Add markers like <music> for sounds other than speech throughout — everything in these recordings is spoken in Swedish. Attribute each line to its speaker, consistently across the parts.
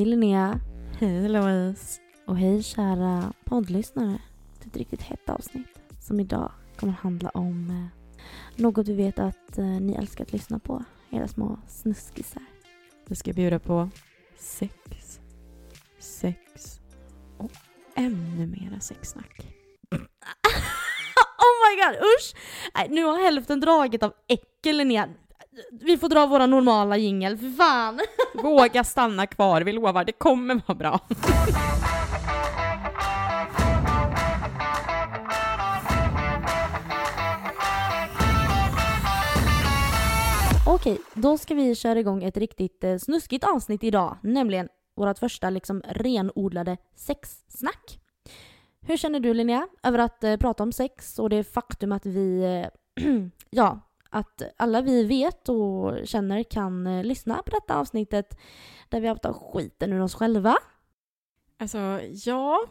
Speaker 1: Hej Linnea.
Speaker 2: Hej Louise.
Speaker 1: Och hej kära poddlyssnare till ett riktigt hett avsnitt som idag kommer handla om eh, något vi vet att eh, ni älskar att lyssna på. Era små snuskisar.
Speaker 2: Vi ska bjuda på sex, sex och ännu mera sexsnack. <laughs>
Speaker 1: oh my god, usch! Nej, nu har hälften dragit av äckel Linnea. Vi får dra våra normala jingel, för fan! <laughs>
Speaker 2: Våga stanna kvar, vi lovar, det kommer vara bra.
Speaker 1: Okej, då ska vi köra igång ett riktigt eh, snuskigt avsnitt idag, nämligen vårt första liksom renodlade sexsnack. Hur känner du Linnea över att eh, prata om sex och det faktum att vi, eh, <clears throat> ja, att alla vi vet och känner kan eh, lyssna på detta avsnittet där vi har tagit skiten ur oss själva?
Speaker 2: Alltså, ja.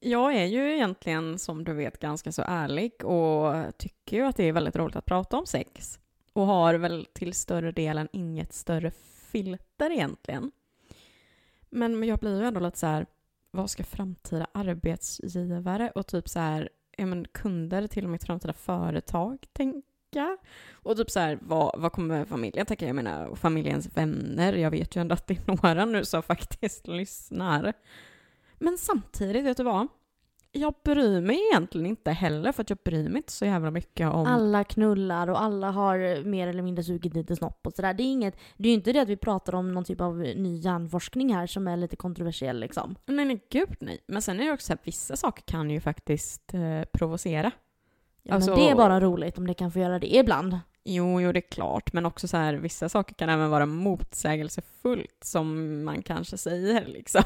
Speaker 2: Jag är ju egentligen, som du vet, ganska så ärlig och tycker ju att det är väldigt roligt att prata om sex. Och har väl till större delen inget större filter egentligen. Men jag blir ju ändå lite så här, vad ska framtida arbetsgivare och typ så här, ja men kunder till mitt framtida företag tänka? Och typ så här, vad, vad kommer familjen tänka? Jag menar, familjens vänner. Jag vet ju ändå att det är några nu som <laughs> faktiskt lyssnar. Men samtidigt, vet du vad? Jag bryr mig egentligen inte heller för att jag bryr mig inte så jävla mycket om...
Speaker 1: Alla knullar och alla har mer eller mindre sugit lite snopp och sådär. Det är inget, det är ju inte det att vi pratar om någon typ av ny hjärnforskning här som är lite kontroversiell liksom.
Speaker 2: Nej, nej, gud nej. Men sen är det också så att vissa saker kan ju faktiskt eh, provocera.
Speaker 1: Ja,
Speaker 2: Alltså-
Speaker 1: men det är bara roligt om det kan få göra det ibland.
Speaker 2: Jo, jo, det är klart, men också så här, vissa saker kan även vara motsägelsefullt som man kanske säger <laughs> liksom.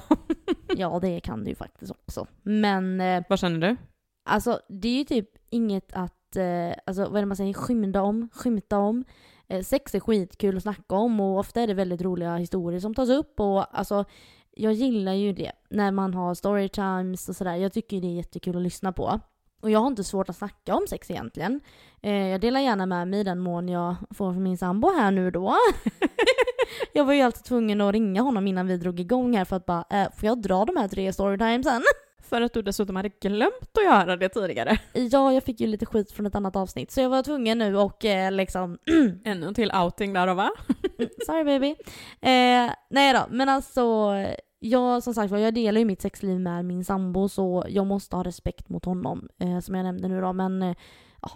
Speaker 1: Ja, det kan det ju faktiskt också. Men eh,
Speaker 2: Vad känner du?
Speaker 1: alltså, det är ju typ inget att, eh, alltså vad är det man säger, skymda om, skymta om. Eh, sex är skitkul att snacka om och ofta är det väldigt roliga historier som tas upp och alltså jag gillar ju det när man har storytimes och sådär. Jag tycker det är jättekul att lyssna på. Och jag har inte svårt att snacka om sex egentligen. Eh, jag delar gärna med mig i den mån jag får från min sambo här nu då. <laughs> jag var ju alltid tvungen att ringa honom innan vi drog igång här för att bara, eh, får jag dra de här tre storytimesen? <laughs>
Speaker 2: För att du dessutom hade glömt att göra det tidigare.
Speaker 1: Ja, jag fick ju lite skit från ett annat avsnitt så jag var tvungen nu och eh, liksom <clears throat>
Speaker 2: Ännu en till outing där då va? <laughs>
Speaker 1: Sorry baby. Eh, nej då, men alltså jag som sagt jag delar ju mitt sexliv med min sambo så jag måste ha respekt mot honom eh, som jag nämnde nu då men eh,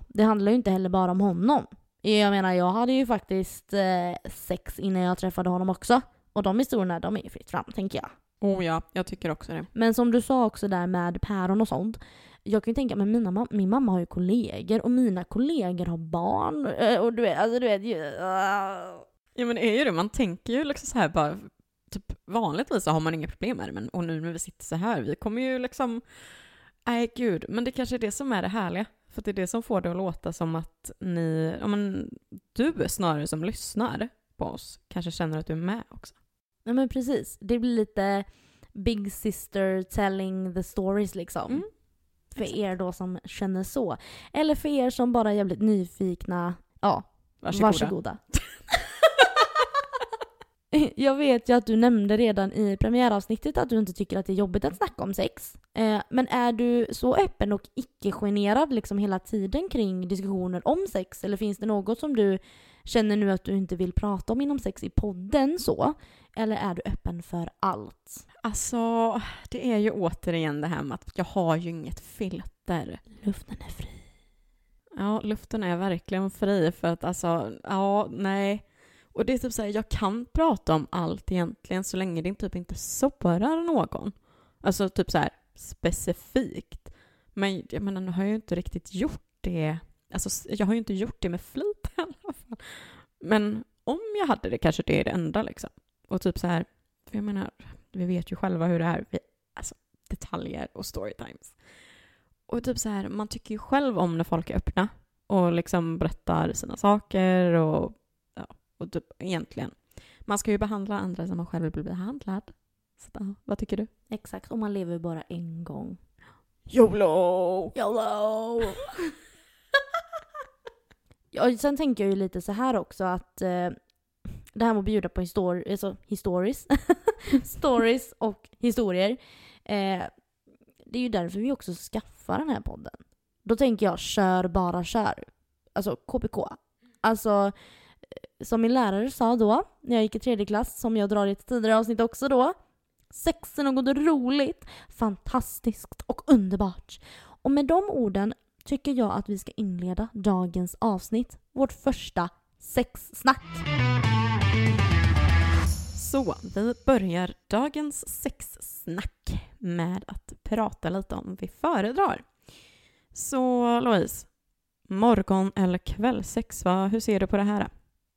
Speaker 1: det handlar ju inte heller bara om honom. Jag menar jag hade ju faktiskt eh, sex innan jag träffade honom också och de historierna de är ju fritt fram tänker jag.
Speaker 2: Oh ja, jag tycker också det.
Speaker 1: Men som du sa också där med päron och sånt. Jag kan ju tänka, men mina, min mamma har ju kollegor och mina kollegor har barn. Eh, Och du vet, alltså du vet ju...
Speaker 2: Ja men det är ju det, man tänker ju liksom så här bara, typ vanligtvis så har man inga problem med det, men och nu när vi sitter så här, vi kommer ju liksom, nej gud, men det kanske är det som är det härliga. För det är det som får det att låta som att ni, ja men du snarare som lyssnar på oss, kanske känner att du är med också.
Speaker 1: Nej men precis. Det blir lite Big Sister telling the stories liksom.
Speaker 2: Mm.
Speaker 1: För
Speaker 2: exakt.
Speaker 1: er då som känner så. Eller för er som bara är jävligt nyfikna. Ja,
Speaker 2: Varsågoda.
Speaker 1: varsågoda. <laughs> Jag vet ju att du nämnde redan i premiäravsnittet att du inte tycker att det är jobbigt att snacka om sex. Eh, men är du så öppen och icke-generad liksom hela tiden kring diskussioner om sex? Eller finns det något som du känner nu att du inte vill prata om inom sex i podden så? Eller är du öppen för allt?
Speaker 2: Alltså, det är ju återigen det här med att jag har ju inget filter.
Speaker 1: Luften är fri.
Speaker 2: Ja, luften är verkligen fri för att alltså, ja, nej. Och det är typ så här, jag kan prata om allt egentligen så länge det typ inte sårar någon. Alltså typ så här specifikt. Men jag menar, nu har jag ju inte riktigt gjort det. Alltså jag har ju inte gjort det med flit <laughs> i alla fall. Men om jag hade det kanske det är det enda liksom. Och typ så här, för jag menar, vi vet ju själva hur det är. Vi, alltså detaljer och storytimes. Och typ så här, man tycker ju själv om när folk är öppna och liksom berättar sina saker och, och typ egentligen. Man ska ju behandla andra som man själv vill bli behandlad. Så, ja, vad tycker du?
Speaker 1: Exakt, och man lever bara en gång.
Speaker 2: YOLO!
Speaker 1: YOLO! <laughs> ja, sen tänker jag ju lite så här också att eh, det här med att bjuda på histor- alltså, histories. <laughs> stories och historier. Eh, det är ju därför vi också skaffar den här podden. Då tänker jag kör bara kör. Alltså KPK. Alltså som min lärare sa då, när jag gick i tredje klass, som jag drar i ett tidigare avsnitt också då. Sex är något roligt, fantastiskt och underbart. Och med de orden tycker jag att vi ska inleda dagens avsnitt. Vårt första sexsnack.
Speaker 2: Så, vi börjar dagens sexsnack med att prata lite om vi föredrar. Så Louise, morgon eller kvällsex, va? hur ser du på det här?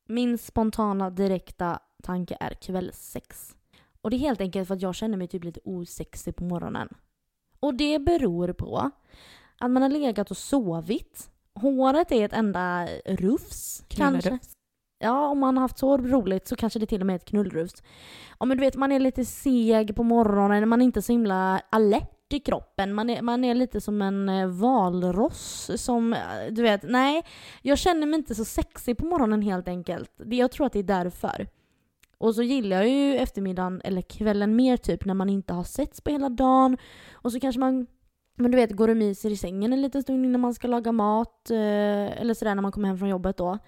Speaker 1: Min spontana direkta tanke är kvällssex. Och det är helt enkelt för att jag känner mig typ lite osexig på morgonen. Och det beror på att man har legat och sovit. Håret är ett enda rufs. Kanske.
Speaker 2: Knullarrufs.
Speaker 1: Ja, om man har haft så roligt så kanske det till och med är ett knullrufs. Ja men du vet, man är lite seg på morgonen, man är inte så himla alert i kroppen. Man är, man är lite som en eh, valross som, eh, du vet, nej. Jag känner mig inte så sexig på morgonen helt enkelt. Jag tror att det är därför. Och så gillar jag ju eftermiddagen eller kvällen mer typ när man inte har setts på hela dagen. Och så kanske man, men du vet, går och myser i sängen en liten stund innan man ska laga mat. Eh, eller sådär när man kommer hem från jobbet då.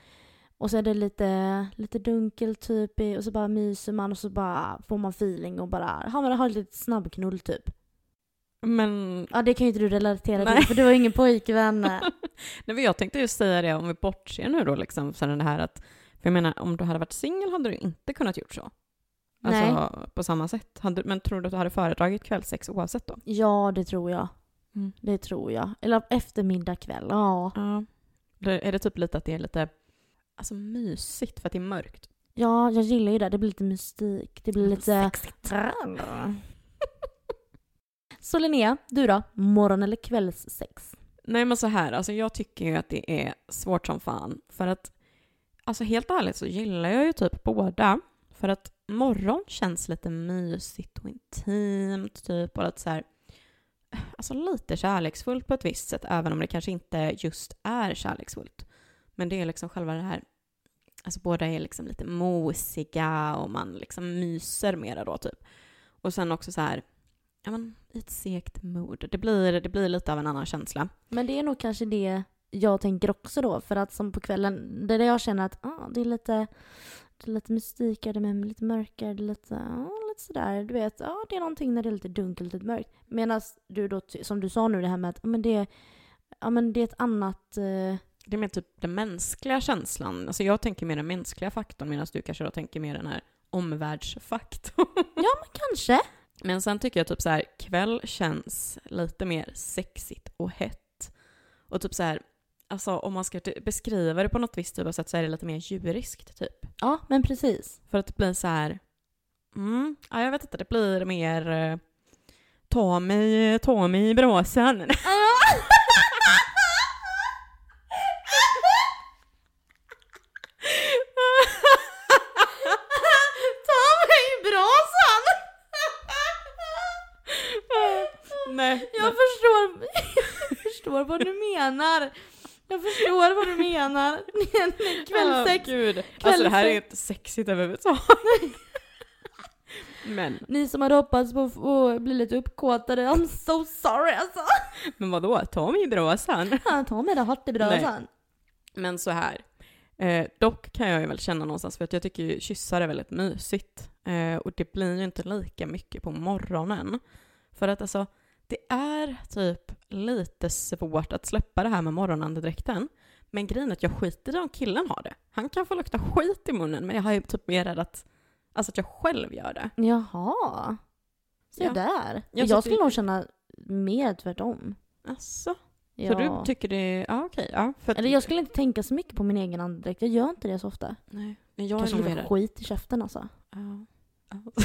Speaker 1: Och så är det lite, lite dunkelt typ och så bara myser man och så bara får man feeling och bara har, har lite snabbknull typ.
Speaker 2: Men,
Speaker 1: Ja det kan ju inte du relatera
Speaker 2: Nej.
Speaker 1: till för du har ju ingen pojkvän. <laughs>
Speaker 2: nej, men jag tänkte just säga det, om vi bortser nu då liksom, från det här att, för jag menar, om du hade varit singel hade du inte kunnat gjort så. Alltså på samma sätt. Men tror du att du hade föredragit kvällsex oavsett då?
Speaker 1: Ja det tror jag.
Speaker 2: Mm.
Speaker 1: Det tror jag. Eller eftermiddag kväll, ja.
Speaker 2: Ja. Det- Är det typ lite att det är lite alltså, mysigt för att det är mörkt?
Speaker 1: Ja, jag gillar ju det. Det blir lite mystik. Det blir lite...
Speaker 2: Sexigt.
Speaker 1: Så Linnea, du då? Morgon eller kvällssex?
Speaker 2: Nej men så här, alltså jag tycker ju att det är svårt som fan. För att, alltså helt ärligt så gillar jag ju typ båda. För att morgon känns lite mysigt och intimt typ och lite så här, alltså lite kärleksfullt på ett visst sätt, även om det kanske inte just är kärleksfullt. Men det är liksom själva det här, alltså båda är liksom lite mosiga och man liksom myser mera då typ. Och sen också så här, ja men i ett segt mood. Det blir, det blir lite av en annan känsla.
Speaker 1: Men det är nog kanske det jag tänker också då. För att som på kvällen, det är där jag känner att ah, det är lite, det är lite mystikare men lite mörkare. Det är lite, ah, lite sådär. Du vet, ah, det är någonting när det är lite dunkelt, lite mörkt. Medan du då, som du sa nu det här med att ah, men det, ah, men det är ett annat... Eh,
Speaker 2: Det är mer typ den mänskliga känslan. Alltså jag tänker mer den mänskliga faktorn medan du kanske då tänker mer den här omvärldsfaktorn.
Speaker 1: ja men kanske.
Speaker 2: Men sen tycker jag typ så här, kväll känns lite mer sexigt och hett. Och typ så här, alltså om man ska ty- beskriva det på något visst typ av sätt så är det lite mer djuriskt typ.
Speaker 1: Ja men precis.
Speaker 2: För att det blir så här, mm, ja jag vet inte, det blir mer eh, ta mig, ta mig i brasan. <laughs>
Speaker 1: Ta mig i brasan!
Speaker 2: Nej.
Speaker 1: Jag förstår, <laughs> jag förstår vad du menar. Jag förstår vad du menar. <laughs> Kvällsex.
Speaker 2: Ja, gud. Alltså det här är inte sexigt överhuvudtaget. <laughs> Men,
Speaker 1: Ni som hade hoppats på att bli lite uppkåtade, I'm so sorry alltså.
Speaker 2: men vadå? Ta mig i brasan.
Speaker 1: Ja, Ta mig hårt i brasan.
Speaker 2: Men så här. Eh, dock kan jag ju väl känna någonstans, för att jag tycker ju kyssar är väldigt mysigt. Eh, och det blir ju inte lika mycket på morgonen. För att alltså, det är typ lite svårt att släppa det här med morgonandedräkten. Men grejen är att jag skiter i om killen har det. Han kan få lukta skit i munnen, men jag har ju typ mer rädd att, alltså att jag själv gör det.
Speaker 1: Jaha. Se
Speaker 2: Ja.
Speaker 1: där.
Speaker 2: Jag
Speaker 1: Jag, skulle nog känna mer tvärtom.
Speaker 2: Alltså,
Speaker 1: Ja.
Speaker 2: Så du tycker det, ja okej, ja. För
Speaker 1: Eller jag skulle inte tänka så mycket på min egen andedräkt. Jag gör inte det så ofta.
Speaker 2: Nej, jag är
Speaker 1: Kanske
Speaker 2: nog
Speaker 1: lite
Speaker 2: mer
Speaker 1: skit i käften alltså.
Speaker 2: Ja. <laughs>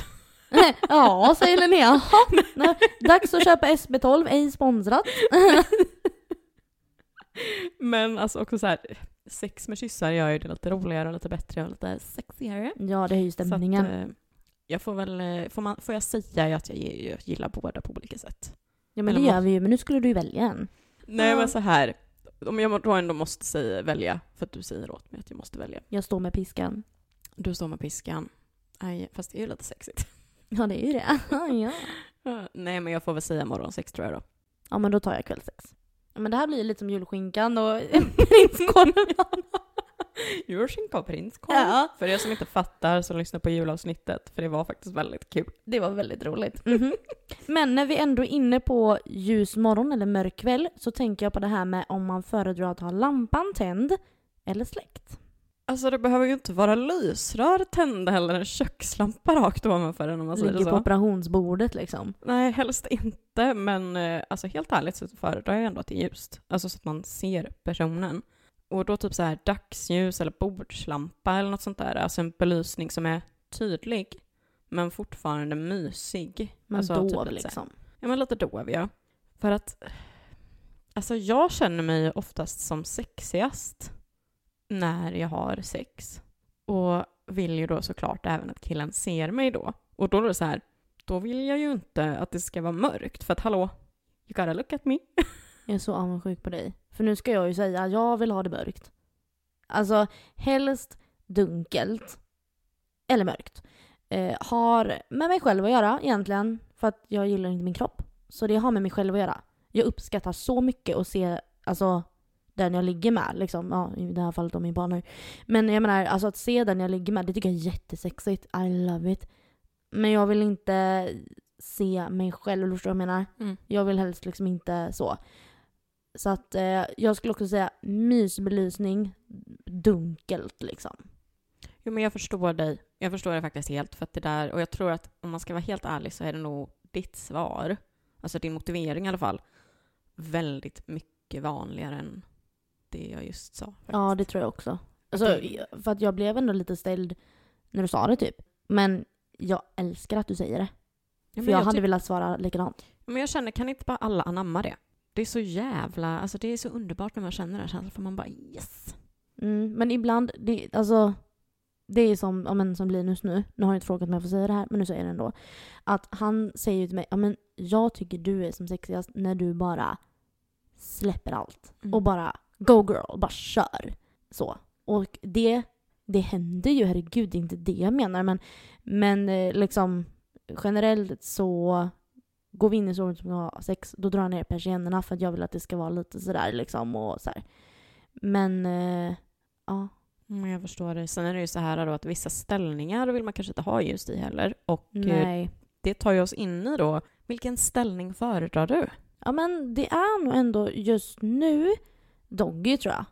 Speaker 1: ja, säger Linnea. Jaha. Dags att köpa SB12, ej sponsrat.
Speaker 2: Men alltså också så här, sex med kyssar gör ju det lite roligare och lite bättre och lite sexigare.
Speaker 1: Ja, det höjer stämningen.
Speaker 2: Att, eh, jag får väl, eh, får, man, får jag säga att jag gillar båda på olika sätt?
Speaker 1: ja, men det
Speaker 2: eller
Speaker 1: gör
Speaker 2: må-
Speaker 1: vi ju. Men nu skulle du ju välja en.
Speaker 2: Nej
Speaker 1: Ja.
Speaker 2: men så här, om jag då ändå måste säga, välja, för att du säger åt mig att jag måste välja.
Speaker 1: Jag står med piskan.
Speaker 2: Du står med piskan. Aj, fast det är ju lite sexigt. <laughs>
Speaker 1: Ja, det är ju det. <laughs> ja.
Speaker 2: Nej, men jag får väl säga morgonsex tror jag då.
Speaker 1: ja, men då tar jag kvällsex. Men det här blir ju lite som julskinkan och <laughs> prinskorven.
Speaker 2: Julskinka och prinskorv.
Speaker 1: Ja.
Speaker 2: För er som inte fattar så lyssna på julavsnittet, för det var faktiskt väldigt kul.
Speaker 1: Det var väldigt roligt. Mhm. Men när vi ändå är inne på ljus morgon eller mörk kväll så tänker jag på det här med om man föredrar att ha lampan tänd eller släckt.
Speaker 2: Alltså det behöver ju inte vara lysrör tända eller en kökslampa rakt ovanför en om man säger
Speaker 1: Ligger
Speaker 2: så.
Speaker 1: på operationsbordet liksom.
Speaker 2: Nej, helst inte, men eh, alltså helt ärligt så föredrar jag ändå att det är ljust. Alltså så att man ser personen. Och då typ så här dagsljus eller bordslampa eller något sånt där. Alltså en belysning som är tydlig, men fortfarande mysig.
Speaker 1: Men
Speaker 2: alltså,
Speaker 1: dov
Speaker 2: typ så här-
Speaker 1: liksom.
Speaker 2: Ja, men lite dov, ja. För att, alltså jag känner mig oftast som sexigast när jag har sex. Och vill ju då såklart även att killen ser mig då. Och då är det så här, då vill jag ju inte att det ska vara mörkt. För att hallå, you gotta look at me. <laughs>
Speaker 1: Jag är så avundsjuk på dig. För nu ska jag ju säga jag vill ha det mörkt. Alltså helst dunkelt. Eller mörkt. Eh, har med mig själv att göra egentligen. För att jag gillar inte min kropp. Så det har med mig själv att göra. Jag uppskattar så mycket att se alltså, den jag ligger med. Liksom. Ja, I det här fallet då min partner. Men jag menar, alltså att se den jag ligger med, det tycker jag är jättesexigt. I love it. Men jag vill inte se mig själv, förstår du vad jag menar?
Speaker 2: Mm.
Speaker 1: Jag vill helst liksom inte så. Så att eh, jag skulle också säga mysbelysning, dunkelt liksom.
Speaker 2: Jo men jag förstår dig. Jag förstår det faktiskt helt. För att det där, och jag tror att om man ska vara helt ärlig så är det nog ditt svar, alltså din motivering i alla fall, väldigt mycket vanligare än det jag just sa. Faktiskt.
Speaker 1: Ja, det tror jag också. Alltså,
Speaker 2: Det-
Speaker 1: för att jag blev ändå lite ställd när du sa det typ. Men jag älskar att du säger det.
Speaker 2: Ja,
Speaker 1: För jag,
Speaker 2: jag
Speaker 1: hade velat svara likadant.
Speaker 2: Men jag känner, kan inte bara alla anamma det? Det är så jävla, alltså det är så underbart när man känner den här känslan, för man bara yes.
Speaker 1: Mm, men ibland, det, alltså, det är som, ja, men, som Linus nu, nu har jag inte frågat om jag får säga det här, men nu säger jag det ändå. Att han säger ju till mig, ja men jag tycker du är som sexigast när du bara släpper allt.
Speaker 2: Mm.
Speaker 1: Och bara go girl, bara kör. Så. Och det, det händer ju, herregud, det är inte det jag menar. Men, men eh, liksom generellt så går vi in i sovrummet och ska ha sex, då drar jag ner persiennerna för att jag vill att det ska vara lite sådär liksom och så här. Men eh, ja,
Speaker 2: Men jag förstår det. Sen är det ju så här då att vissa ställningar vill man kanske inte ha just i heller. Och eh,
Speaker 1: nej.
Speaker 2: det tar ju oss in i då, vilken ställning föredrar du?
Speaker 1: Ja men det är nog ändå just nu Doggy tror jag.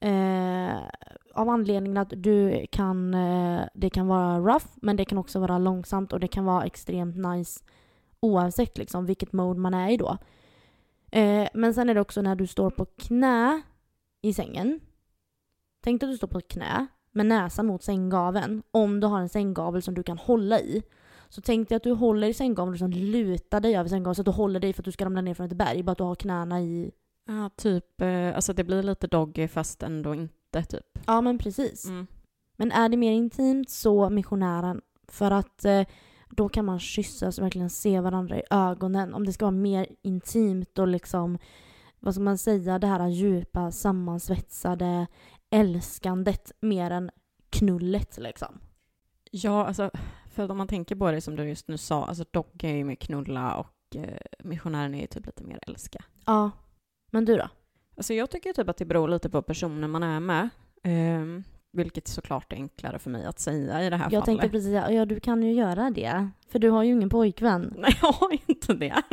Speaker 1: Eh, av anledningen att du kan, eh, det kan vara rough men det kan också vara långsamt och det kan vara extremt nice oavsett liksom vilket mode man är i då. Eh, men sen är det också när du står på knä i sängen. Tänk dig att du står på knä med näsan mot sänggaveln om du har en sänggavel som du kan hålla i. Så tänk dig att du håller i sänggaveln och liksom lutar dig över sänggaveln så att du håller dig för att du ska ramla ner från ett berg. Bara att du har knäna i...
Speaker 2: Ja, typ, eh, alltså det blir lite doggy fast ändå inte typ.
Speaker 1: Ja men precis.
Speaker 2: Mm.
Speaker 1: Men är det mer intimt så missionären. För att eh, då kan man kyssas och verkligen se varandra i ögonen. Om det ska vara mer intimt och liksom, vad ska man säga, det här djupa sammansvetsade älskandet mer än knullet liksom.
Speaker 2: Ja, alltså, för om man tänker på det som du just nu sa, alltså doggy är ju mer knulla och eh, missionären är ju typ lite mer älska.
Speaker 1: Ja. Men du då?
Speaker 2: Alltså jag tycker typ att det beror lite på personen man är med. ehm, vilket såklart är enklare för mig att säga i det här
Speaker 1: Jag
Speaker 2: fallet.
Speaker 1: tänkte precis säga, ja du kan ju göra det. För du har ju ingen pojkvän. <laughs>
Speaker 2: Nej, jag har inte det. <laughs>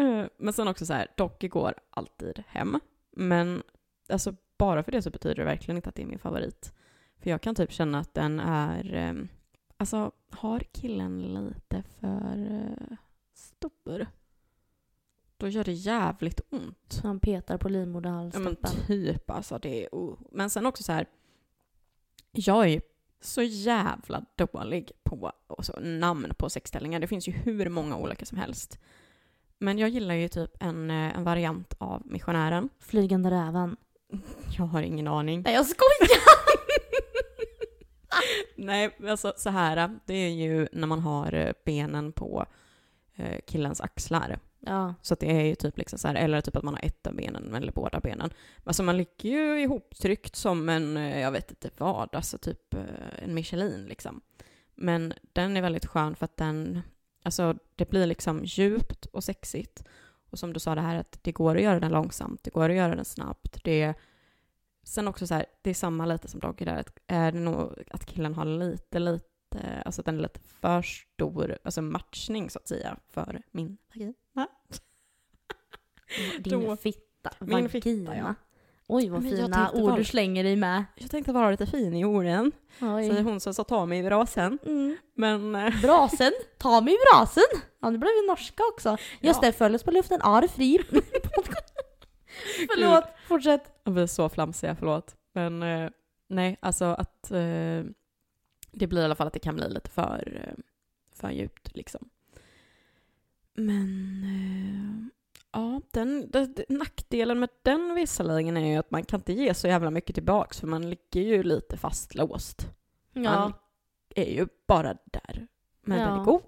Speaker 2: Eh, Men sen också så här, Doggy går alltid hem. Men alltså bara för det så betyder det verkligen inte att det är min favorit. För jag kan typ känna att den är, eh, alltså har killen lite för eh, stor, då gör det jävligt ont.
Speaker 1: Han petar på
Speaker 2: Ja men typ alltså det är, oh. Men sen också så här, jag är så jävla dålig på alltså, namn på sexställningar. Det finns ju hur många olika som helst. Men jag gillar ju typ en, eh, en variant av missionären.
Speaker 1: Flygande räven. <laughs>
Speaker 2: Jag har ingen aning.
Speaker 1: Nej jag skojar! <laughs>
Speaker 2: Nej, alltså så här, det är ju när man har eh, benen på eh, killens axlar.
Speaker 1: Ja.
Speaker 2: Så att det är ju typ liksom så här, eller typ att man har ett av benen eller båda benen. Alltså man ligger ju ihoptryckt som en, eh, jag vet inte vad, alltså typ eh, en Michelin liksom. Men den är väldigt skön för att den, alltså det blir liksom djupt och sexigt. Och som du sa det här att det går att göra den långsamt, det går att göra den snabbt. Det är, sen också så här, det är samma lite som Doggy där, att är det nog att killen har lite, lite, alltså att den är lite för stor, alltså matchning så att säga, för min vagin.
Speaker 1: Din
Speaker 2: Då-
Speaker 1: fitta.
Speaker 2: Min
Speaker 1: vagina.
Speaker 2: fitta, ja.
Speaker 1: Oj vad
Speaker 2: Men jag
Speaker 1: fina
Speaker 2: tänkte
Speaker 1: ord
Speaker 2: bara-
Speaker 1: du slänger dig med.
Speaker 2: Jag tänkte vara lite fin i orden,
Speaker 1: Oj.
Speaker 2: säger hon som sa ta mig i brasen.
Speaker 1: Mm.
Speaker 2: Men eh,
Speaker 1: Brasen, ta mig i brasen! Ja nu blev vi norska också. Just det, följ oss på luften, är fri. <laughs> Förlåt, fortsätt.
Speaker 2: vi är så flamsiga, förlåt. Men eh, nej, alltså att eh, det blir i alla fall att det kan bli lite för, eh, för djupt liksom. Men eh, ja, den, det, nackdelen med den visserligen är ju att man kan inte ge så jävla mycket tillbaks för man ligger ju lite fastlåst.
Speaker 1: Ja.
Speaker 2: Man är ju bara där. Men den
Speaker 1: Ja.
Speaker 2: är god.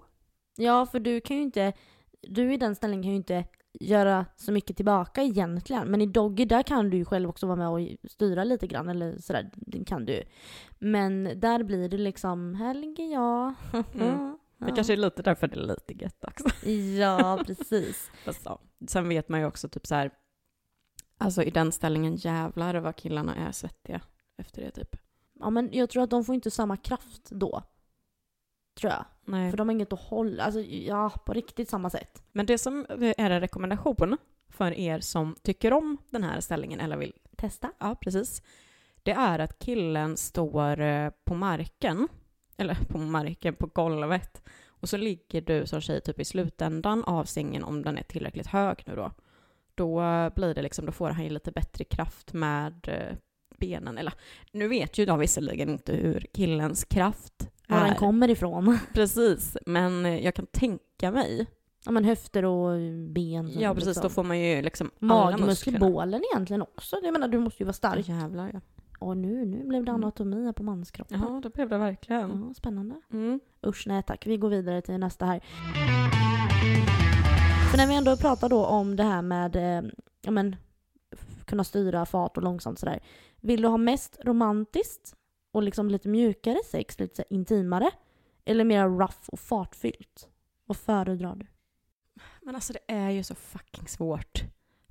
Speaker 1: ja, för du kan ju inte, du i den ställningen kan ju inte göra så mycket tillbaka egentligen. Men i Doggy där kan du ju själv också vara med och styra lite grann eller sådär, det kan du. Men där blir det liksom, här ligger jag.
Speaker 2: Mm. <laughs> Det
Speaker 1: Ja.
Speaker 2: kanske är lite därför det är lite gött också.
Speaker 1: Ja, <laughs> precis.
Speaker 2: Fast, ja. Sen vet man ju också typ så här, alltså i den ställningen jävlar vad killarna är svettiga efter det typ.
Speaker 1: Ja, men jag tror att de får inte samma kraft då. Tror jag.
Speaker 2: Nej.
Speaker 1: För de har inget att hålla, alltså ja, på riktigt samma sätt.
Speaker 2: Men det som är en rekommendation för er som tycker om den här ställningen eller vill,
Speaker 1: Testa.
Speaker 2: ja precis, det är att killen står eh, på marken, eller på marken, på golvet, och så ligger du som tjej typ i slutändan av sängen om den är tillräckligt hög nu då. Då eh, blir det liksom, då får han ju lite bättre kraft med eh, benen. Eller nu vet ju jag visserligen inte hur killens kraft
Speaker 1: Var den
Speaker 2: är.
Speaker 1: kommer ifrån. <laughs>
Speaker 2: Precis, men eh, jag kan tänka mig.
Speaker 1: Ja men höfter och ben.
Speaker 2: Ja precis,
Speaker 1: liksom.
Speaker 2: då får man ju liksom alla musklerna.
Speaker 1: bålen egentligen också. Jag menar du måste ju vara stark.
Speaker 2: Jävlar ja.
Speaker 1: Och nu, nu blev det
Speaker 2: Mm.
Speaker 1: anatomi här på manskroppen.
Speaker 2: Ja, det blev det verkligen.
Speaker 1: Ja, spännande.
Speaker 2: Mm.
Speaker 1: Usch nej tack, vi går vidare till nästa här. För när vi ändå pratar då om det här med eh, ja, men, kunna styra fart och långsamt sådär. Vill du ha mest romantiskt och liksom lite mjukare sex, lite intimare? Eller mer rough och fartfyllt? Vad föredrar du?
Speaker 2: Men alltså det är ju så fucking svårt.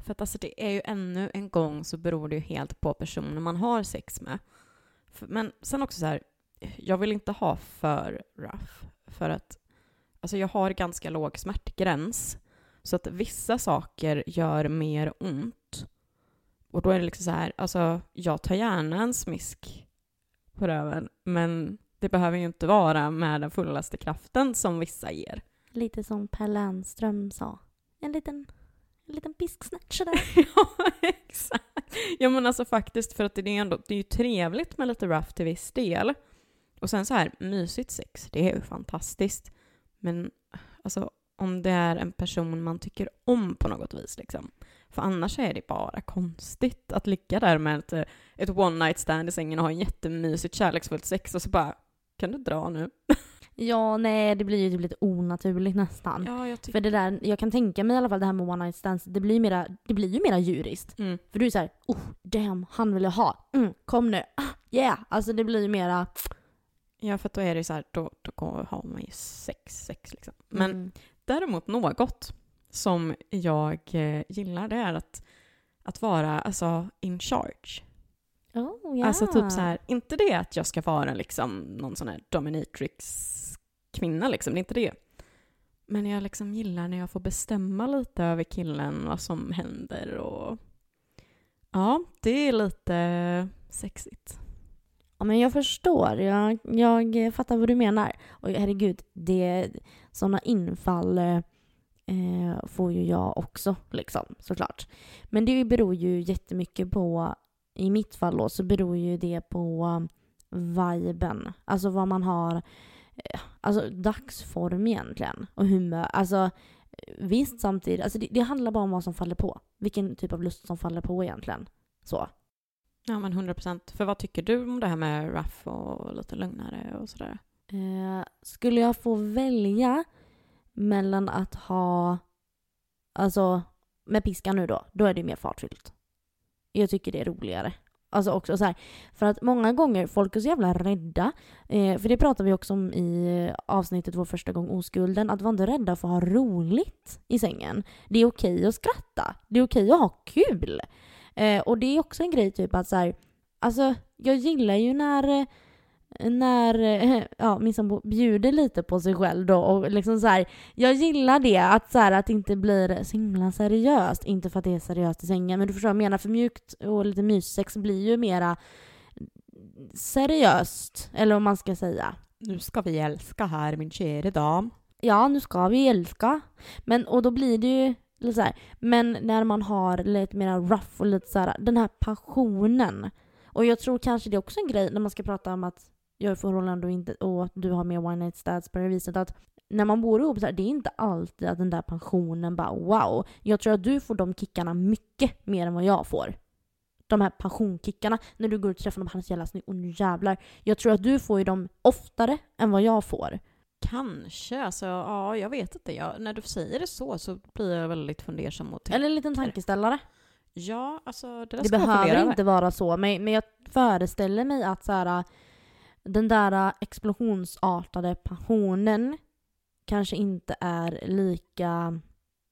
Speaker 2: För att alltså det är ju ännu en gång så beror det ju helt på personen man har sex med. Men sen också så här, jag vill inte ha för rough. För att alltså jag har ganska låg smärtgräns. Så att vissa saker gör mer ont. Och då är det liksom så här, alltså jag tar gärna en smisk på röven. Men det behöver ju inte vara med den fullaste kraften som vissa ger.
Speaker 1: Lite som Per Lernström sa. En liten, en liten pisksnärt sådär. <laughs>
Speaker 2: ja, exakt. Ja men alltså faktiskt för att det är, ändå, det är ju trevligt med lite rough till viss del. Och sen så här, mysigt sex, det är ju fantastiskt. Men alltså om det är en person man tycker om på något vis liksom. För annars är det bara konstigt att ligga där med ett, ett one night stand i sängen och ha en jättemysigt kärleksfullt sex och så bara kan du dra nu? <laughs>
Speaker 1: ja, nej, det blir ju typ lite onaturligt nästan.
Speaker 2: Ja, jag tycker...
Speaker 1: För det där, jag kan tänka mig i alla fall det här med one night stands, det blir, mera, det blir ju mera djuriskt.
Speaker 2: Mm.
Speaker 1: För du är såhär, oh damn, han vill jag ha. Mm, kom nu. Ah, yeah. Alltså det blir ju mera...
Speaker 2: Ja, för då är det ju så här, då, då har man ju sex, sex liksom. Men
Speaker 1: Mm.
Speaker 2: Däremot något som jag eh, gillar det är att, att vara alltså, in charge.
Speaker 1: Oh, ja.
Speaker 2: Alltså typ så här, inte det att jag ska vara liksom någon sån här dominatrix-kvinna liksom, det är inte det. Men jag liksom gillar när jag får bestämma lite över killen, vad som händer och ja, det är lite sexigt.
Speaker 1: Ja men jag förstår, jag, jag fattar vad du menar. Och herregud, det, sådana infall eh, får ju jag också liksom, såklart. Men det beror ju jättemycket på, i mitt fall då, så beror ju det på viben. Alltså vad man har, eh, alltså dagsform egentligen. Och humör. Alltså visst samtidigt, alltså det, det handlar bara om vad som faller på. Vilken typ av lust som faller på egentligen. Så.
Speaker 2: Ja men 100 procent. För vad tycker du om det här med rough och lite lugnare och sådär?
Speaker 1: Eh, skulle jag få välja mellan att ha, alltså med piskan nu då, då är det mer fartfyllt. Jag tycker det är roligare Alltså också så här, för att många gånger, folk är så jävla rädda. Eh, för det pratade vi också om i eh, avsnittet Vår första gång oskulden. Att vara inte rädda för att ha roligt i sängen. Det är okej att skratta. Det är okej att ha kul. Eh, och det är också en grej typ att så här, alltså jag gillar ju när eh, när <laughs> ja, min sambo bjuder lite på sig själv då och liksom så här, jag gillar det att så här, att det inte blir så himla seriöst, inte för att det är seriöst i sängen, men du förstår vad jag menar, för mjukt och lite myssex blir ju mera seriöst, eller vad man ska säga.
Speaker 2: Nu ska vi älska här min kära dam.
Speaker 1: Ja, nu ska vi älska. Men, och då blir det ju lite så här, men när man har lite mera rough och lite så här, den här passionen. Och jag tror kanske det är också en grej när man ska prata om att jag är förhållande och, inte, och du har mer one night stands på det viset att när man bor ihop så här, det är inte alltid att den där pensionen bara wow. Jag tror att du får de kickarna mycket mer än vad jag får. De här passionkickarna när du går och träffar någon han är så jävla snygg och nu jävlar. Jag tror att du får ju dem oftare än vad jag får.
Speaker 2: Kanske, alltså ja, jag vet inte. Jag, när du säger det så så blir jag väldigt fundersam och
Speaker 1: Eller en liten tankeställare.
Speaker 2: Ja, alltså det där
Speaker 1: Det
Speaker 2: ska fundera
Speaker 1: behöver
Speaker 2: över.
Speaker 1: inte vara så, men, men jag föreställer mig att så här, den där äh, explosionsartade passionen kanske inte är lika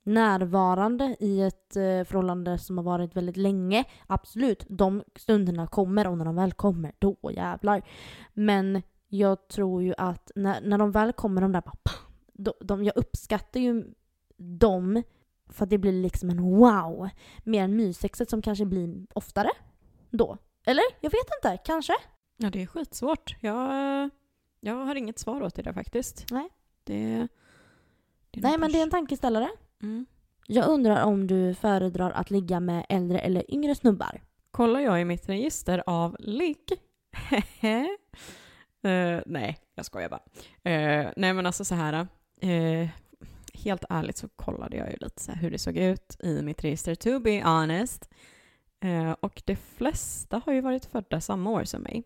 Speaker 1: närvarande i ett äh, förhållande som har varit väldigt länge. Absolut, de stunderna kommer och när de väl kommer, då jävlar. Men jag tror ju att när, när de väl kommer, de där bara pah, de, de, jag uppskattar ju dem för att det blir liksom en wow. Mer än myssexet som kanske blir oftare då. Eller? Jag vet inte, kanske?
Speaker 2: Ja, det är skitsvårt. Jag, jag har inget svar åt det där faktiskt.
Speaker 1: Nej.
Speaker 2: Det, det
Speaker 1: Nej men det är en tankeställare.
Speaker 2: mm.
Speaker 1: Jag undrar om du föredrar att ligga med äldre eller yngre snubbar?
Speaker 2: Kollar jag i mitt register av ligg? <laughs> Eh, nej, jag skojar bara. Eh, nej men alltså så här. eh, helt ärligt så kollade jag ju lite så hur det såg ut i mitt register, to be honest. Eh, och de flesta har ju varit födda samma år som mig.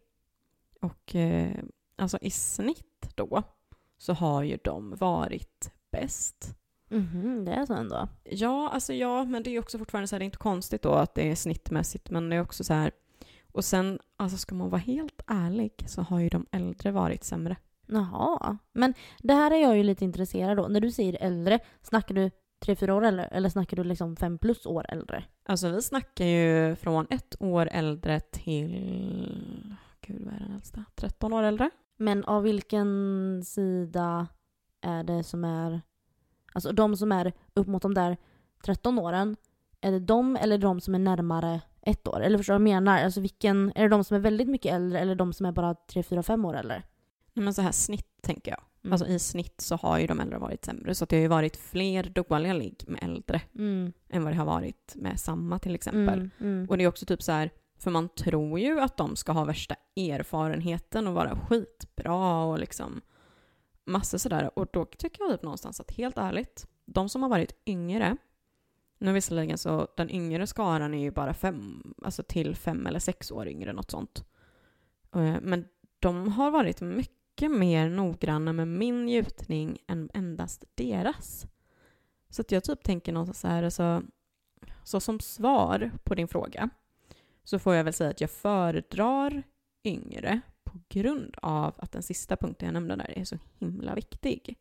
Speaker 2: Och eh, alltså i snitt då så har ju de varit bäst.
Speaker 1: Mhm, det är så ändå.
Speaker 2: Ja, alltså ja, men det är också fortfarande så här, det är inte konstigt då att det är snittmässigt, men det är också så här, och sen, alltså ska man vara helt ärlig så har ju de äldre varit sämre.
Speaker 1: Jaha. Men det här är jag ju lite intresserad då. När du säger äldre, snackar du tre fyra år äldre eller snackar du liksom fem plus år äldre?
Speaker 2: Alltså vi snackar ju från ett år äldre till, gud vad är den äldsta? 13 år äldre?
Speaker 1: Men av vilken sida är det som är... Alltså de som är upp mot de där 13 åren, är det de eller de som är närmare ett år? Eller förstår du vad jag menar? Alltså vilken, är det de som är väldigt mycket äldre eller de som är bara 3, 4, 5 år äldre?
Speaker 2: Nej, men så här snitt tänker jag.
Speaker 1: Mm.
Speaker 2: Alltså i snitt så har ju de äldre varit sämre, så det har ju varit fler dåliga ligg med äldre
Speaker 1: Mm.
Speaker 2: än vad det har varit med samma till exempel.
Speaker 1: Mm. Mm.
Speaker 2: Och det är också typ så här, för man tror ju att de ska ha värsta erfarenheten och vara skitbra och liksom massor sådär. Och då tycker jag typ någonstans att helt ärligt, de som har varit yngre, nu visserligen så den yngre skaran är ju bara fem, alltså till fem eller sex år yngre, något sånt. Eh, men de har varit mycket mer noggranna med min gjutning än endast deras. Så att jag typ tänker någonstans så här, alltså, så som svar på din fråga så får jag väl säga att jag föredrar yngre på grund av att den sista punkten jag nämnde där är så himla viktig.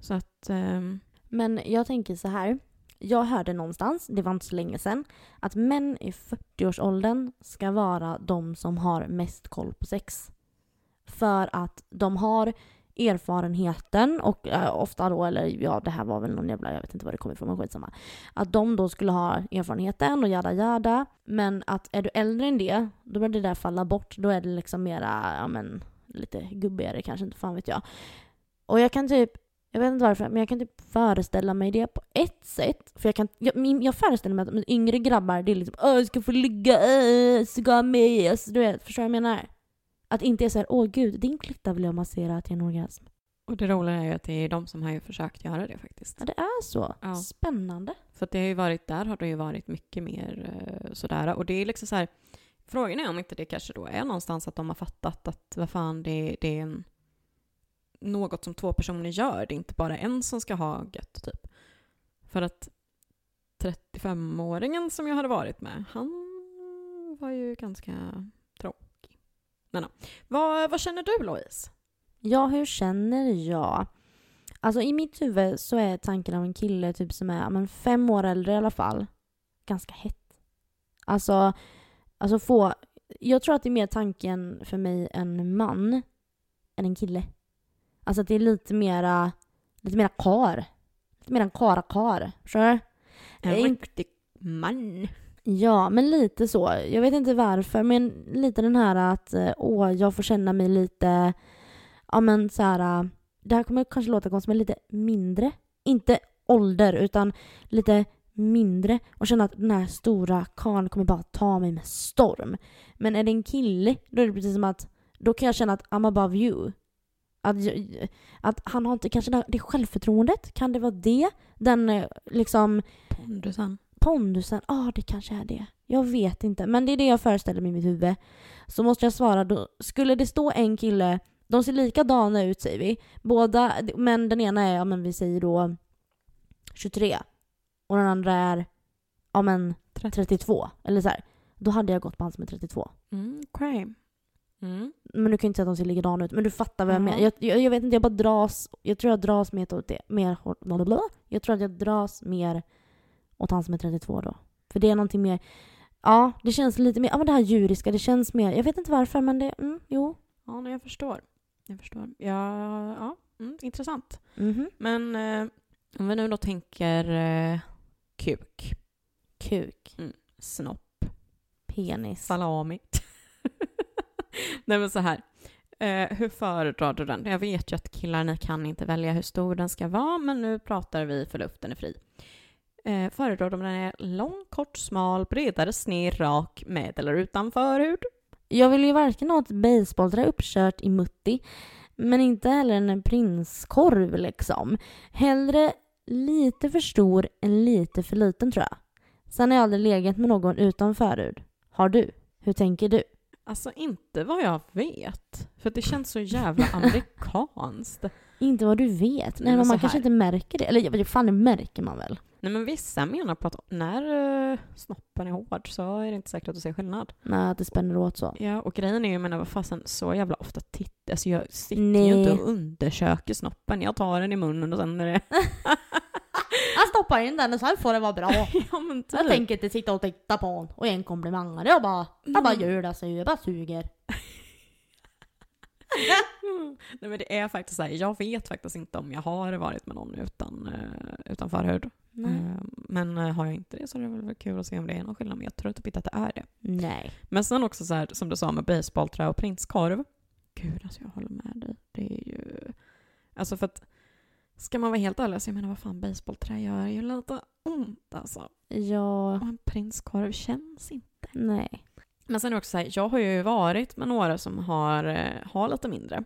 Speaker 2: Så att... Um...
Speaker 1: Men jag tänker så här. Jag hörde någonstans, det var inte så länge sedan, att män i 40-årsåldern ska vara de som har mest koll på sex. För att de har erfarenheten och eh, ofta då, eller ja det här var väl någon jävla, jag vet inte var det kommer ifrån men skitsamma. Att de då skulle ha erfarenheten och jada jada. Men att är du äldre än det, då börjar det där falla bort. Då är det liksom mera, ja men lite gubbigare kanske, inte fan vet jag. Och jag kan typ jag vet inte varför, men jag kan typ föreställa mig det på ett sätt. För jag, kan, jag, min- jag föreställer mig att yngre grabbar, det är liksom åh jag ska få ligga, äh, ska med. Alltså, du vet, förstår du vad jag menar? Att inte är så här, åh gud, din klitta vill jag massera till en orgasm.
Speaker 2: och det roliga är ju att det är de som har ju försökt göra det faktiskt.
Speaker 1: Ja, det är så.
Speaker 2: Ja.
Speaker 1: Spännande.
Speaker 2: För det har ju varit, där har det ju varit mycket mer eh, sådär. Och det är liksom så här, frågan är om inte det kanske då är någonstans att de har fattat att vad fan det, det är en, något som två personer gör. Det är inte bara en som ska ha gött typ. För att 35-åringen som jag hade varit med, han var ju ganska. Men, ja. vad, vad känner du Louise?
Speaker 1: Ja, hur känner jag? Alltså i mitt huvud så är tanken av en kille typ som är men, fem år äldre i alla fall ganska hett. Alltså, alltså få... Jag tror att det är mer tanken för mig en man än en kille. Alltså att det är lite mera, lite mera kar. Lite mera en kara-kar. Förstår du?
Speaker 2: En riktig man.
Speaker 1: Ja, men lite så. Jag vet inte varför, men lite den här att eh, åh, jag får känna mig lite, ja men så här, eh, det här kommer kanske låta konstigt, men lite mindre. Inte ålder, utan lite mindre och känna att den här stora karln kommer bara ta mig med storm. Men är det en kille, då är det precis som att då kan jag känna att I'm above you. Att, att han har inte kanske det självförtroendet, kan det vara det? Den eh, liksom
Speaker 2: Pondusen
Speaker 1: pondusen, ja ah, det kanske är det. Jag vet inte, men det är det jag föreställer mig i mitt huvud. Så måste jag svara, då, skulle det stå en kille, de ser likadana ut säger vi, båda, men den ena är, ja men vi säger då 23 och den andra är, ja men 32, eller så här. Då hade jag gått på han som är 32.
Speaker 2: Mm, okej. Mm.
Speaker 1: Men du kan inte säga att de ser likadana ut, men du fattar vad jag
Speaker 2: Ja.
Speaker 1: menar. Jag, jag, jag vet inte, jag bara dras, jag tror jag dras mer åt det, mer, blablabla. jag tror att jag dras mer åt han som är 32 då. För det är någonting mer, ja det känns lite mer, ja men det här djuriska, det känns mer, jag vet inte varför men det, mm, jo.
Speaker 2: Ja, nej, jag förstår. Jag förstår. Ja, ja mm, intressant.
Speaker 1: Mhm.
Speaker 2: Men eh, om vi nu då tänker eh, kuk,
Speaker 1: Kuk,
Speaker 2: snopp,
Speaker 1: penis.
Speaker 2: salami. <laughs> nej men så här. Eh, hur föredrar du den? Jag vet ju att killar, ni kan inte välja hur stor den ska vara, men nu pratar vi för luften är fri. Eh, föredrar om den är lång, kort, smal, bredare, sned, rak, med eller utan förhud?
Speaker 1: Jag vill ju varken ha ett basebollträ uppkört i mutti, men inte heller en prinskorv liksom. Hellre lite för stor än lite för liten tror jag. Sen har jag aldrig legat med någon utan förhud. Har du? Hur tänker du?
Speaker 2: Alltså inte vad jag vet. För det känns så jävla amerikanskt. <laughs>
Speaker 1: Inte vad du vet. Nej, men
Speaker 2: men
Speaker 1: man kanske inte märker det. Eller fan det märker man väl?
Speaker 2: Nej men vissa menar på att när uh, snoppen är hård så är det inte säkert att du ser skillnad.
Speaker 1: Nej, att det spänner åt så.
Speaker 2: Ja, och grejen är ju, menar vad fasen, så jävla ofta tittar, alltså jag sitter
Speaker 1: Nej.
Speaker 2: ju inte och undersöker snoppen. Jag tar den i munnen och sen är det... <laughs>
Speaker 1: Jag stoppar in den och sen får det vara bra. <laughs>
Speaker 2: ja men typ.
Speaker 1: Jag tänker inte sitta och titta på den och en komplimang. Jag bara, jag bara
Speaker 2: Mm.
Speaker 1: gör det, så jag bara suger. <laughs>
Speaker 2: Nej men det är faktiskt så här, jag vet faktiskt inte om jag har varit med någon utan, uh, utan förhud. Eh, men eh, har jag inte det så är det väl kul att se om det är någon skillnad. Men jag tror typ inte att det är det.
Speaker 1: Nej.
Speaker 2: Men sen också så här, som du sa med basebollträ och prinskorv. Gud, alltså jag håller med dig. Det är ju... Alltså för att, ska man vara helt ärlig, så jag menar vad fan basebollträ gör ju lite ont alltså.
Speaker 1: Ja,
Speaker 2: Och en prinskorv känns inte.
Speaker 1: nej.
Speaker 2: Men sen är det också så här, jag har ju varit med några som har, eh, har lite mindre.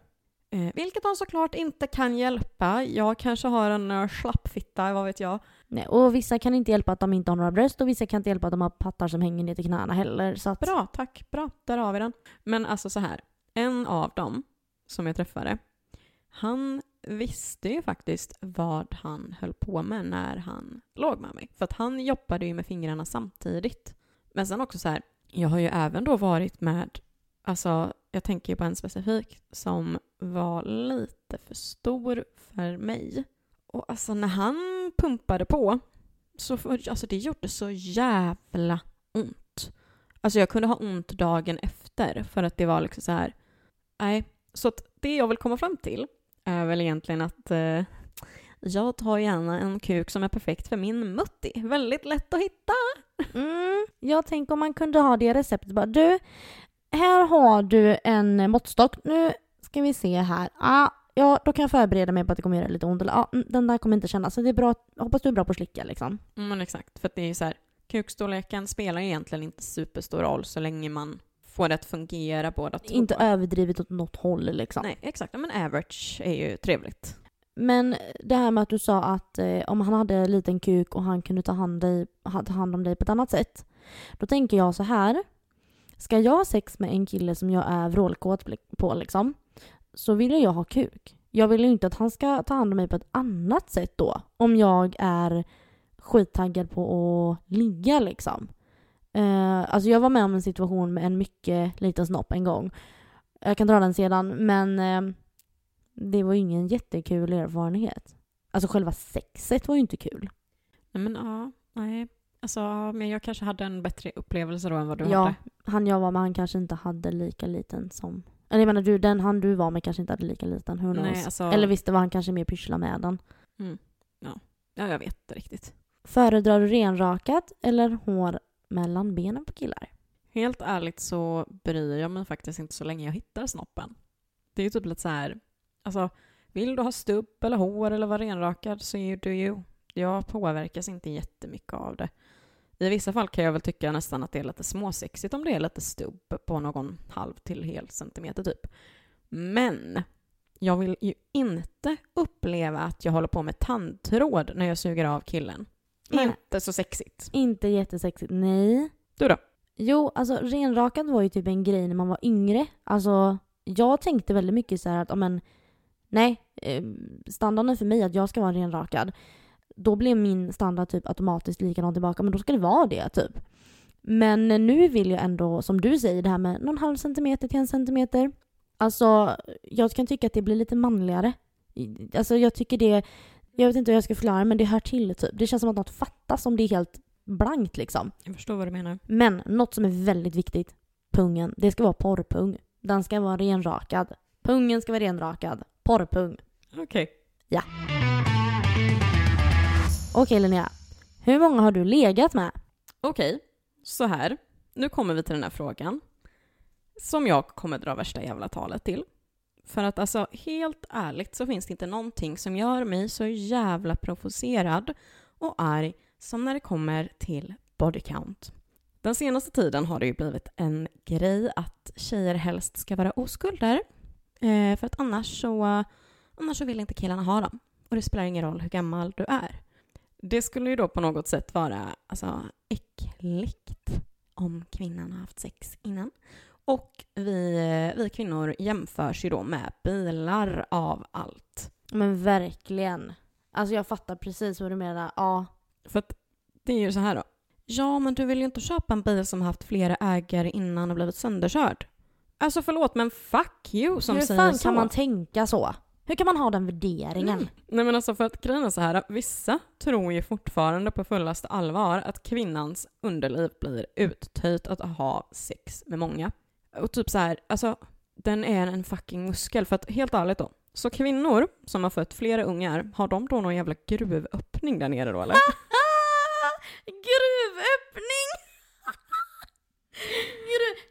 Speaker 2: Eh, vilket de såklart inte kan hjälpa. Jag kanske har en slappfitta, vad vet jag
Speaker 1: nej. Och vissa kan inte hjälpa att de inte har några bröst och vissa kan inte hjälpa att de har pattar som hänger ner till knäna heller. Så att,
Speaker 2: Bra, tack. Bra, där har vi den. Men alltså så här, en av dem som jag träffade, han visste ju faktiskt vad han höll på med när han låg med mig. För att han jobbade ju med fingrarna samtidigt. Men sen också så här, jag har ju även då varit med, alltså jag tänker ju på en specifik som var lite för stor för mig. Och alltså när han pumpade på, så för, alltså det gjorde så jävla ont. Alltså jag kunde ha ont dagen efter för att det var liksom så här. Nej, så att det jag vill komma fram till är väl egentligen att eh, jag tar gärna en kuk som är perfekt för min mutti. Väldigt lätt att hitta.
Speaker 1: mm, jag tänker om man kunde ha det receptet. Bara, du, här har du en måttstock. Nu ska vi se här. Ah, ja, då kan jag förbereda mig på att det kommer göra lite ont. Eller, ah, mm, den där kommer inte kännas. Så det är bra. Hoppas du är bra på att slicka liksom.
Speaker 2: Mm, Men exakt, för att det är ju så här, kukstorleken spelar egentligen inte superstor roll så länge man får det att fungera båda två.
Speaker 1: Inte överdrivet åt något håll liksom.
Speaker 2: Nej, exakt. Men average är ju trevligt.
Speaker 1: Men det här med att du sa att eh, om han hade en liten kuk och han kunde ta hand, dig, ta hand om dig på ett annat sätt. Då tänker jag så här. Ska jag ha sex med en kille som jag är vrålkåt på liksom. Så vill jag ha kuk. Jag vill ju inte att han ska ta hand om mig på ett annat sätt då. Om jag är skittaggad på att ligga liksom. Eh, alltså jag var med om en situation med en mycket liten snopp en gång. Jag kan dra den sedan, men eh, det var ju ingen jättekul erfarenhet. Alltså själva sexet var ju inte kul.
Speaker 2: Nej men ja, nej. Alltså, men jag kanske hade en bättre upplevelse då än vad du
Speaker 1: ja,
Speaker 2: hade.
Speaker 1: han jag var med han kanske inte hade lika liten som... Eller jag menar du, den han du var med kanske inte hade lika liten. Knows?
Speaker 2: Nej, alltså,
Speaker 1: Eller visst, det var han kanske mer pyssla med den.
Speaker 2: ja, jag vet inte riktigt.
Speaker 1: Föredrar du renrakat eller hår mellan benen på killar?
Speaker 2: Helt ärligt så bryr jag mig faktiskt inte så länge jag hittar snoppen. Det är ju typ lite så här, alltså vill du ha stubb eller hår eller vara renrakad så är du ju. Jag påverkas inte jättemycket av det. I vissa fall kan jag väl tycka nästan att det är lite småsexigt om det är lite stubb på någon halv till hel centimeter typ. Men jag vill ju inte uppleva att jag håller på med tandtråd när jag suger av killen.
Speaker 1: Nej.
Speaker 2: Inte så sexigt.
Speaker 1: Inte jättesexigt, nej.
Speaker 2: Du då?
Speaker 1: Jo, alltså renrakad var ju typ en grej när man var yngre. Alltså, jag tänkte väldigt mycket så här att, men nej, eh, standarden för mig är att jag ska vara renrakad. Då blev min standard typ automatiskt likadan tillbaka, men då ska det vara det typ. Men nu vill jag ändå, som du säger, det här med någon halv centimeter till en centimeter. Alltså, jag kan tycka att det blir lite manligare. Alltså jag tycker det, jag vet inte hur jag ska förklara men det hör till typ. Det känns som att något fattas om det är helt blankt liksom.
Speaker 2: Jag förstår vad du menar.
Speaker 1: Men något som är väldigt viktigt, pungen, det ska vara porrpung. Den ska vara renrakad. Pungen ska vara renrakad. Porrpung.
Speaker 2: Okej.
Speaker 1: Okej Linnea, hur många har du legat med?
Speaker 2: Okej, så här. Nu kommer vi till den här frågan. Som jag kommer dra värsta jävla talet till. För att alltså, helt ärligt så finns det inte någonting som gör mig så jävla provocerad och arg som när det kommer till body count. Den senaste tiden har det ju blivit en grej att tjejer helst ska vara oskulder. Eh, för att annars så, annars så vill inte killarna ha dem. Och det spelar ingen roll hur gammal du är. Det skulle ju då på något sätt vara alltså, äckligt om kvinnan har haft sex innan. Och vi, vi kvinnor jämförs ju då med bilar av allt.
Speaker 1: Men verkligen. Alltså jag fattar precis vad du menar. Ja.
Speaker 2: För att det är ju så här då. Ja, men du vill ju inte köpa en bil som haft flera ägare innan och blivit sönderkörd. Alltså förlåt, men fuck you som
Speaker 1: hur
Speaker 2: säger
Speaker 1: fan
Speaker 2: så.
Speaker 1: kan man tänka så? Hur kan man ha den värderingen?
Speaker 2: Mm. Nej men alltså för att grejen är så här, vissa tror ju fortfarande på fullaste allvar att kvinnans underliv blir uttöjt att ha sex med många. Och typ så här, alltså den är en fucking muskel. För att helt ärligt då, så kvinnor som har fött flera ungar, har de då någon jävla gruvöppning där nere då eller? <laughs>
Speaker 1: Gruvöppning! <laughs>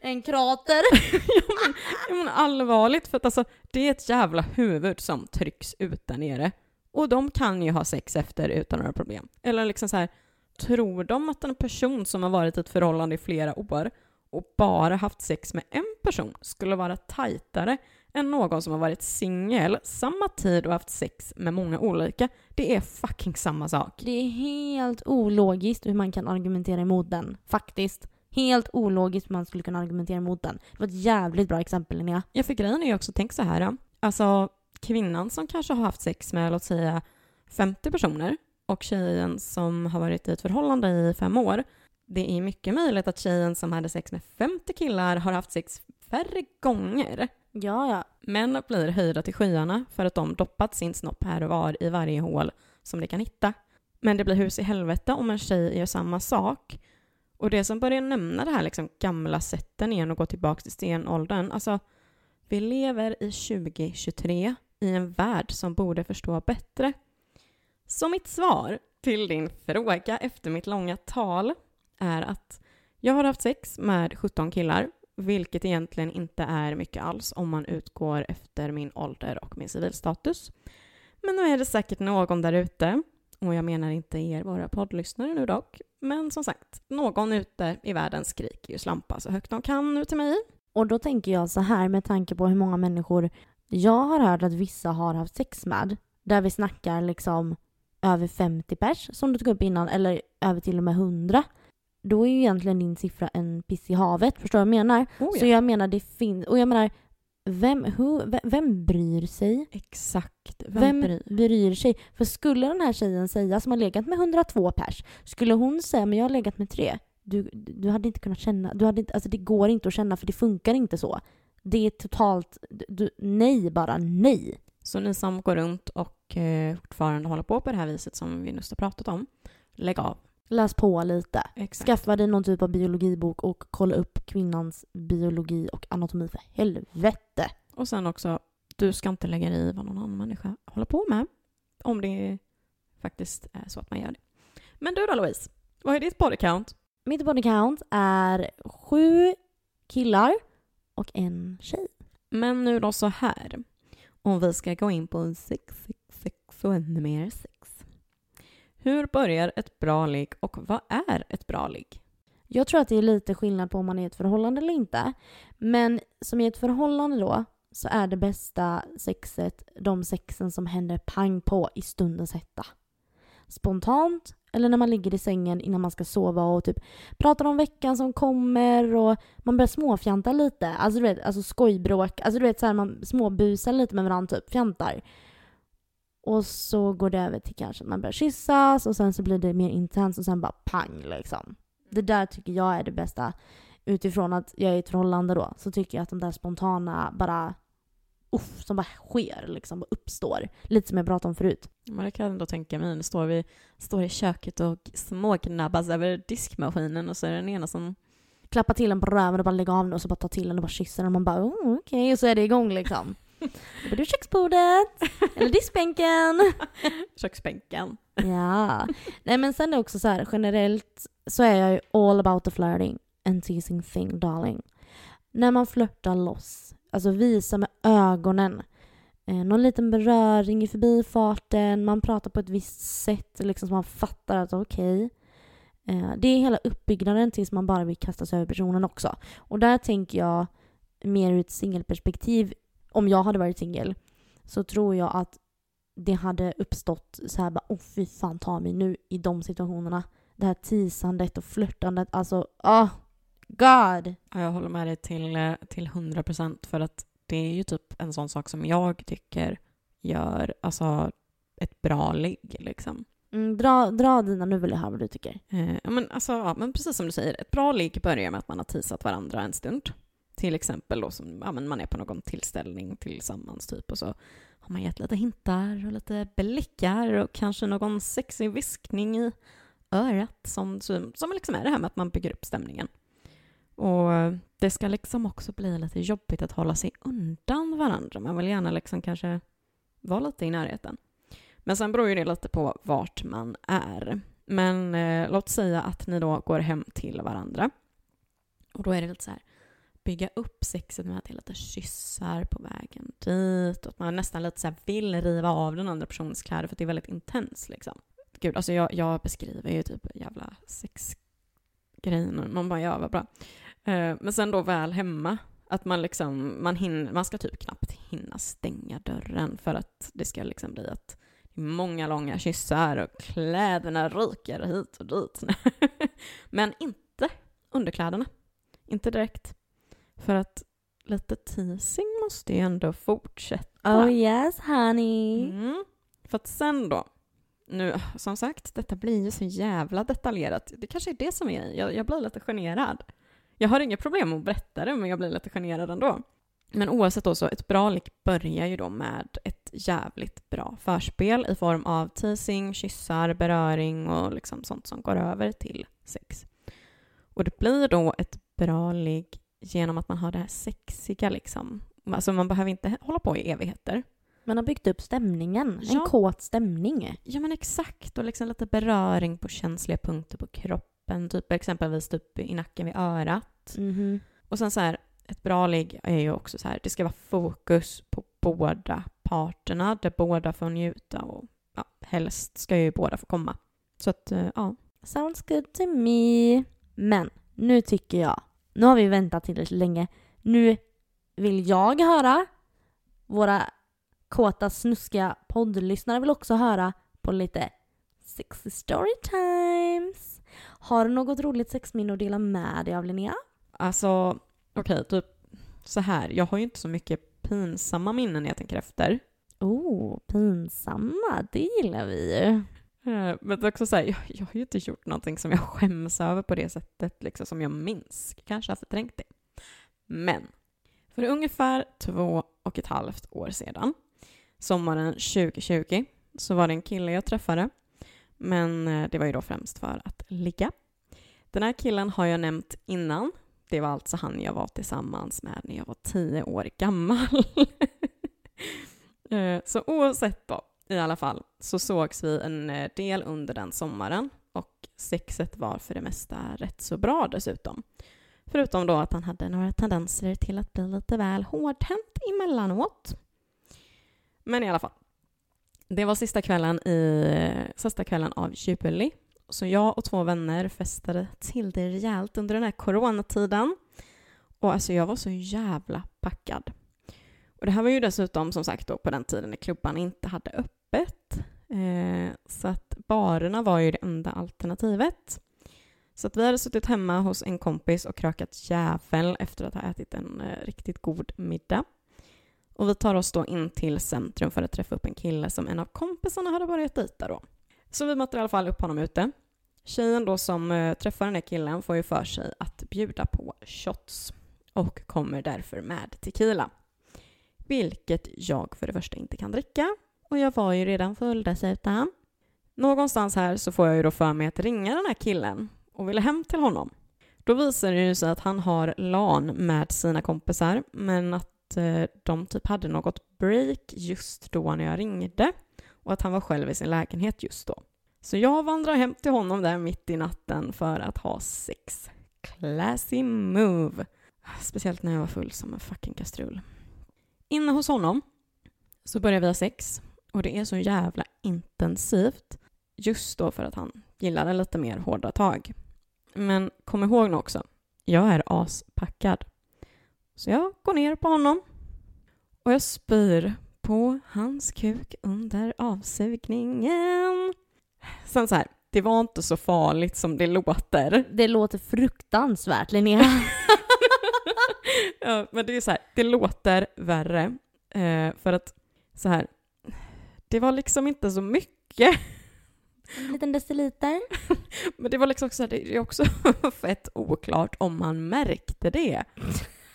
Speaker 1: En krater. <laughs>
Speaker 2: ja, men, ja men allvarligt, för att alltså det är ett jävla huvud som trycks ut där nere. Och de kan ju ha sex efter utan några problem. Eller liksom så här, tror de att en person som har varit i ett förhållande i flera år och bara haft sex med en person skulle vara tajtare än någon som har varit singel samma tid och haft sex med många olika. Det är fucking samma sak.
Speaker 1: Det är helt ologiskt hur man kan argumentera emot den. Faktiskt. Helt ologiskt man skulle kunna argumentera emot den. Det var ett jävligt bra exempel Linnea.
Speaker 2: Ja, för grejen är ju också, tänk så här. Alltså, kvinnan som kanske har haft sex med, låt säga, 50 personer och tjejen som har varit i ett förhållande i fem år. Det är mycket möjligt att tjejen som hade sex med 50 killar har haft sex färre gånger.
Speaker 1: Ja, ja.
Speaker 2: Män blir höjda till skyarna för att de doppat sin snopp här och var i varje hål som de kan hitta. Men det blir hus i helvete om en tjej gör samma sak. Och det som börjar nämna det här liksom gamla sätten igen och gå tillbaka till stenåldern. Alltså, vi lever i 2023 i en värld som borde förstå bättre. Så mitt svar till din fråga efter mitt långa tal är att jag har haft sex med 17 killar, vilket egentligen inte är mycket alls om man utgår efter min ålder och min civilstatus. Men nu är det säkert någon där ute, och jag menar inte er, våra poddlyssnare nu dock, men som sagt, någon ute i världen skriker ju slampa så högt de kan nu till mig.
Speaker 1: Och då tänker jag så här med tanke på hur många människor jag har hört att vissa har haft sex med. Där vi snackar liksom över 50 pers som du tog upp innan eller över till och med 100. Då är ju egentligen din siffra en piss i havet. Förstår du vad jag menar?
Speaker 2: Oh,
Speaker 1: Så jag menar det finns, och jag menar vem, who, vem, bryr sig?
Speaker 2: Exakt. Vem,
Speaker 1: Vem
Speaker 2: bryr?
Speaker 1: bryr sig? För skulle den här tjejen säga som har legat med 102 pers, skulle hon säga men jag har legat med tre, du, du hade inte kunnat känna, du hade inte, alltså det går inte att känna för det funkar inte så. Det är totalt, du, nej bara nej.
Speaker 2: Så ni som går runt och eh, fortfarande håller på på det här viset som vi nyss har pratat om, lägg av.
Speaker 1: Läs på lite.
Speaker 2: Exakt.
Speaker 1: Skaffa dig någon typ av biologibok och kolla upp kvinnans biologi och anatomi för helvete.
Speaker 2: Och sen också, du ska inte lägga dig i vad någon annan människa håller på med. Om det faktiskt är så att man gör det. Men du då Louise, vad är ditt body count?
Speaker 1: Mitt body count är sju killar och en tjej.
Speaker 2: Men nu då så här. Om vi ska gå in på sex, sex, sex och ännu mer sex. Hur börjar ett bra ligg och vad är ett bra ligg?
Speaker 1: Jag tror att det är lite skillnad på om man är i ett förhållande eller inte. Men som i ett förhållande då så är det bästa sexet de sexen som händer pang på i stundens hetta. Spontant eller när man ligger i sängen innan man ska sova och typ pratar om veckan som kommer och man börjar småfjanta lite. Alltså du vet, alltså skojbråk. Alltså du vet såhär man småbusar lite med varandra typ, fjantar. Och så går det över till kanske att man börjar kyssas och sen så blir det mer intensivt och sen bara pang liksom. Det där tycker jag är det bästa. Utifrån att jag är i ett förhållande då så tycker jag att de där spontana bara uff, som bara sker liksom, bara uppstår. Lite som jag pratade om förut.
Speaker 2: Men det kan jag ändå tänka mig. Nu står vi står i köket och småknabbas över diskmaskinen och så är det den ena som
Speaker 1: Klappa till en på röven och bara lägga av den och så bara ta till den och bara kyssa den och man bara oh, okej okay. och så är det igång liksom. Då blir det köksbordet eller diskbänken. <laughs>
Speaker 2: köksbänken.
Speaker 1: ja. Nej men sen är också så här generellt så är jag ju all about the flirting and teasing thing darling. När man flörtar loss, alltså visa med ögonen. Eh, någon liten beröring i förbifarten, man pratar på ett visst sätt liksom så man fattar att okej. Okay. Eh, det är hela uppbyggnaden tills man bara vill kasta sig över personen också. Och där tänker jag mer ur ett singelperspektiv. Om jag hade varit singel så tror jag att det hade uppstått så här bara åh oh, fy fan ta mig nu i de situationerna. Det här tisandet och flörtandet, alltså oh god.
Speaker 2: Ja, jag håller med dig till, eh, till 100 procent för att det är ju typ en sån sak som jag tycker gör alltså ett bra ligg liksom.
Speaker 1: Mm, dra, dra dina, nu vill jag höra vad du tycker.
Speaker 2: Eh, men, alltså, ja, men precis som du säger, ett bra ligg börjar med att man har tisat varandra en stund. Till exempel då som, ja, men man är på någon tillställning tillsammans typ och så har man gett lite hintar och lite blickar och kanske någon sexig viskning i örat som, som, som liksom är det här med att man bygger upp stämningen. Och det ska liksom också bli lite jobbigt att hålla sig undan varandra. Man vill gärna liksom kanske vara lite i närheten. Men sen beror ju det lite på vart man är. Men eh, låt säga att ni då går hem till varandra. Och då är det lite så här, bygga upp sexet med att det är lite kyssar på vägen dit. Och att man nästan lite så vill riva av den andra personens kläder för att det är väldigt intens liksom. Gud, alltså jag, jag beskriver ju typ jävla sexgrejen man bara ja, vad bra. Eh, men sen då väl hemma, att man liksom, man, hinner, man ska typ knappt hinna stänga dörren för att det ska liksom bli att många långa kyssar och kläderna ryker hit och dit. <laughs> Men inte underkläderna. Inte direkt. För att lite teasing måste ju ändå fortsätta.
Speaker 1: Oh yes honey.
Speaker 2: Mm. För att sen då, nu som sagt, detta blir ju så jävla detaljerat. Det kanske är det som är jag, jag blir lite generad. Jag har inga problem att berätta det, men jag blir lite generad ändå. Men oavsett då, så ett bra lick börjar ju då med ett jävligt bra förspel i form av teasing, kyssar, beröring och liksom sånt som går över till sex. Och det blir då ett bra ligg genom att man har det här sexiga liksom. Alltså man behöver inte hålla på i evigheter.
Speaker 1: Man har byggt upp stämningen,
Speaker 2: Ja.
Speaker 1: en kåt stämning.
Speaker 2: Ja men exakt, och liksom lite beröring på känsliga punkter på kroppen, typ exempelvis typ i nacken vid örat.
Speaker 1: Mhm.
Speaker 2: Och sen så här, ett bra ligg är ju också så här, det ska vara fokus på båda parterna, där båda får njuta och ja, helst ska ju båda få komma. Så att, eh, ja.
Speaker 1: Sounds good to me. Men nu tycker jag, nu har vi väntat tillräckligt länge. Nu vill jag höra, våra kåta snuskiga poddlyssnare vill också höra på lite sexy story times. Har du något roligt sexminne att dela med dig av Linnea?
Speaker 2: Alltså, okej, typ så här, jag har ju inte så mycket pinsamma minnen jag tänker efter.
Speaker 1: Oh, pinsamma. Det gillar vi ju.
Speaker 2: Eh, men också så här, jag, jag har ju inte gjort någonting som jag skäms över på det sättet, liksom som jag minns. Kanske har förträngt det. Men, för ungefär två och ett halvt år sedan, sommaren 2020, så var det en kille jag träffade. Men eh, det var ju då främst för att ligga. Den här killen har jag nämnt innan. Det var alltså han jag var tillsammans med när jag var tio år gammal. <laughs> Eh, så oavsett då, i alla fall, så sågs vi en eh, del under den sommaren och sexet var för det mesta rätt så bra dessutom. Förutom då att han hade några tendenser till att bli lite väl hårdhänt emellanåt. Men i alla fall. Det var sista kvällen, i, eh, sista kvällen av juli. Så jag och två vänner festade till det rejält under den här coronatiden. Och alltså jag var så jävla packad. Och det här var ju dessutom som sagt då på den tiden när klubban inte hade öppet. Eh, så att barerna var ju det enda alternativet. Så att vi hade suttit hemma hos en kompis och krökat jävel efter att ha ätit en eh, riktigt god middag. Och vi tar oss då in till centrum för att träffa upp en kille som en av kompisarna hade börjat dejta då. Så vi möter i alla fall upp honom ute. Tjejen då som eh, träffar den här killen får ju för sig att bjuda på shots och kommer därför med tequila. Vilket jag för det första inte kan dricka och jag var ju redan full dessutom. Någonstans här så får jag ju då för mig att ringa den här killen och vill hem till honom. Då visar det ju sig att han har LAN med sina kompisar men att eh, de typ hade något break just då när jag ringde och att han var själv i sin lägenhet just då. Så jag vandrar hem till honom där mitt i natten för att ha sex. Classy move. Speciellt när jag var full som en fucking kastrull. Inne hos honom så börjar vi ha sex och det är så jävla intensivt just då för att han gillade lite mer hårda tag. Men kom ihåg nu också, jag är aspackad. Så jag går ner på honom och jag spyr på hans kuk under avsugningen. Sen så här, det var inte så farligt som det låter.
Speaker 1: Det låter fruktansvärt Linnea. <laughs> <laughs>
Speaker 2: ja, men det är så här, det låter värre. Eh, för att så här, det var liksom inte så mycket.
Speaker 1: En liten deciliter. <laughs>
Speaker 2: Men det var liksom också, det är också <laughs> fett oklart om han märkte det.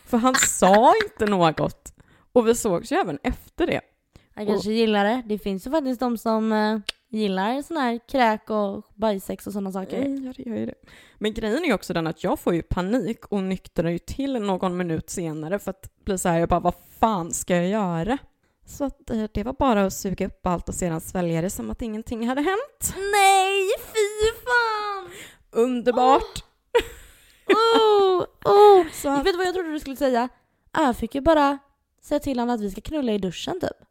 Speaker 2: För han <laughs> sa inte något. Och vi sågs ju även efter det.
Speaker 1: Jag kanske gillar det. Det finns ju faktiskt de som eh, gillar sån här kräk och bajsex och sådana saker.
Speaker 2: Mm, ja, det gör ju det. Men grejen är ju också den att jag får ju panik och nyktrar ju till någon minut senare för att bli så här, jag bara vad fan ska jag göra? Så att eh, det var bara att suga upp allt och sedan svälja det som att ingenting hade hänt.
Speaker 1: Nej, fy fan!
Speaker 2: Underbart!
Speaker 1: Oh, oh. <laughs>
Speaker 2: Så
Speaker 1: Jag
Speaker 2: att,
Speaker 1: vet du vad jag trodde du skulle säga? Jag fick ju bara säga till honom att vi ska knulla i duschen typ.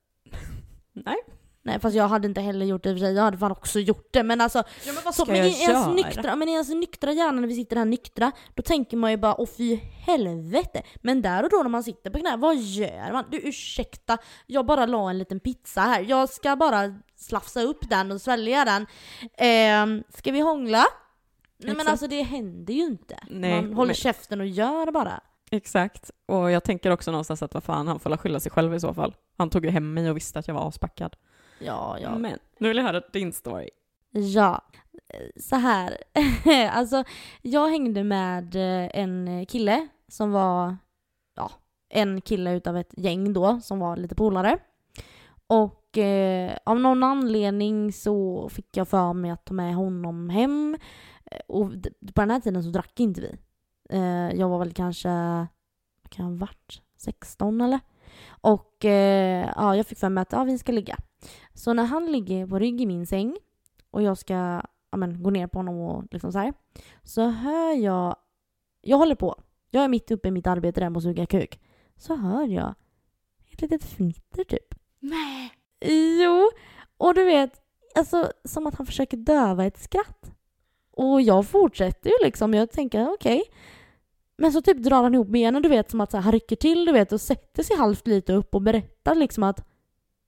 Speaker 2: nej.
Speaker 1: Nej fast jag hade inte heller gjort det i och för sig, jag hade fan också gjort det men alltså
Speaker 2: Ja, men vad
Speaker 1: så,
Speaker 2: ska
Speaker 1: men
Speaker 2: jag
Speaker 1: i ens nyktra, men i ens nyktra hjärna när vi sitter här nyktra, då tänker man ju bara åh fy helvete. Men där och då när man sitter på knä, vad gör man? Du ursäkta, jag bara la en liten pizza här. Jag ska bara slafsa upp den och svälja den. Eh, ska vi hångla? Nej men alltså det händer ju inte.
Speaker 2: Nej,
Speaker 1: man håller
Speaker 2: men-
Speaker 1: käften och gör bara.
Speaker 2: Exakt. Och jag tänker också någonstans att vad fan, han får la skylla sig själv i så fall. Han tog ju hem mig och visste att jag var aspackad.
Speaker 1: Ja, ja.
Speaker 2: Men nu vill jag höra din story.
Speaker 1: Ja, så här. <laughs> alltså, jag hängde med eh, en kille som var, ja, en kille utav ett gäng då som var lite polare. Och eh, av någon anledning så fick jag för mig att ta med honom hem. Och på den här tiden så drack inte vi. Eh, jag var väl kanske, kan jag ha varit, 16 eller? Och eh, ja, jag fick för mig att ja, vi ska ligga. Så när han ligger på rygg i min säng och jag ska ja, men, gå ner på honom och liksom så här. Så hör jag, jag håller på, jag är mitt uppe i mitt arbete där med att suga kuk. Så hör jag ett litet fnitter typ.
Speaker 2: Nej!
Speaker 1: Jo, och du vet, alltså som att han försöker döva ett skratt. Och jag fortsätter ju liksom, jag tänker okej. Men så typ drar han ihop benen, du vet som att så här, han rycker till du vet och sätter sig halvt lite upp och berättar liksom att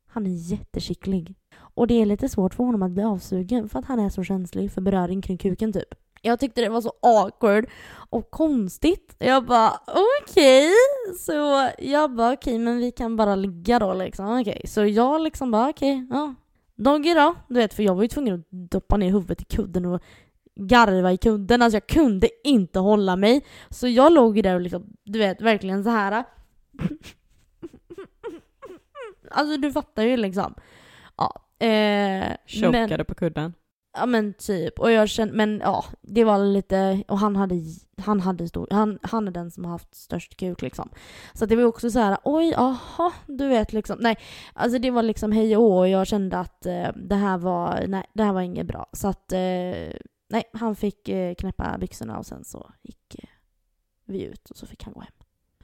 Speaker 1: han är jätteskicklig. Och det är lite svårt för honom att bli avsugen för att han är så känslig för beröring kring kuken typ. Jag tyckte det var så awkward och konstigt. Jag bara okej. Så jag bara okej men vi kan bara ligga då liksom. Okej. Så jag liksom bara okej, ja. Doggy då, du vet för jag var ju tvungen att doppa ner huvudet i kudden och garva i kudden. Alltså jag kunde inte hålla mig. Så jag låg ju där och liksom, du vet verkligen så här. Alltså du fattar ju liksom. Ja. Eh,
Speaker 2: Chokade
Speaker 1: men,
Speaker 2: på kudden.
Speaker 1: ja men typ. Och jag kände, men ja, det var lite, och han hade, han hade stor, han, han är den som har haft störst kuk liksom. Så det var också så här, oj, aha, du vet liksom. Nej, alltså det var liksom hej och och jag kände att eh, det här var, nej, det här var inget bra. Så att, eh, nej, han fick eh, knäppa byxorna och sen så gick eh, vi ut och så fick han gå hem.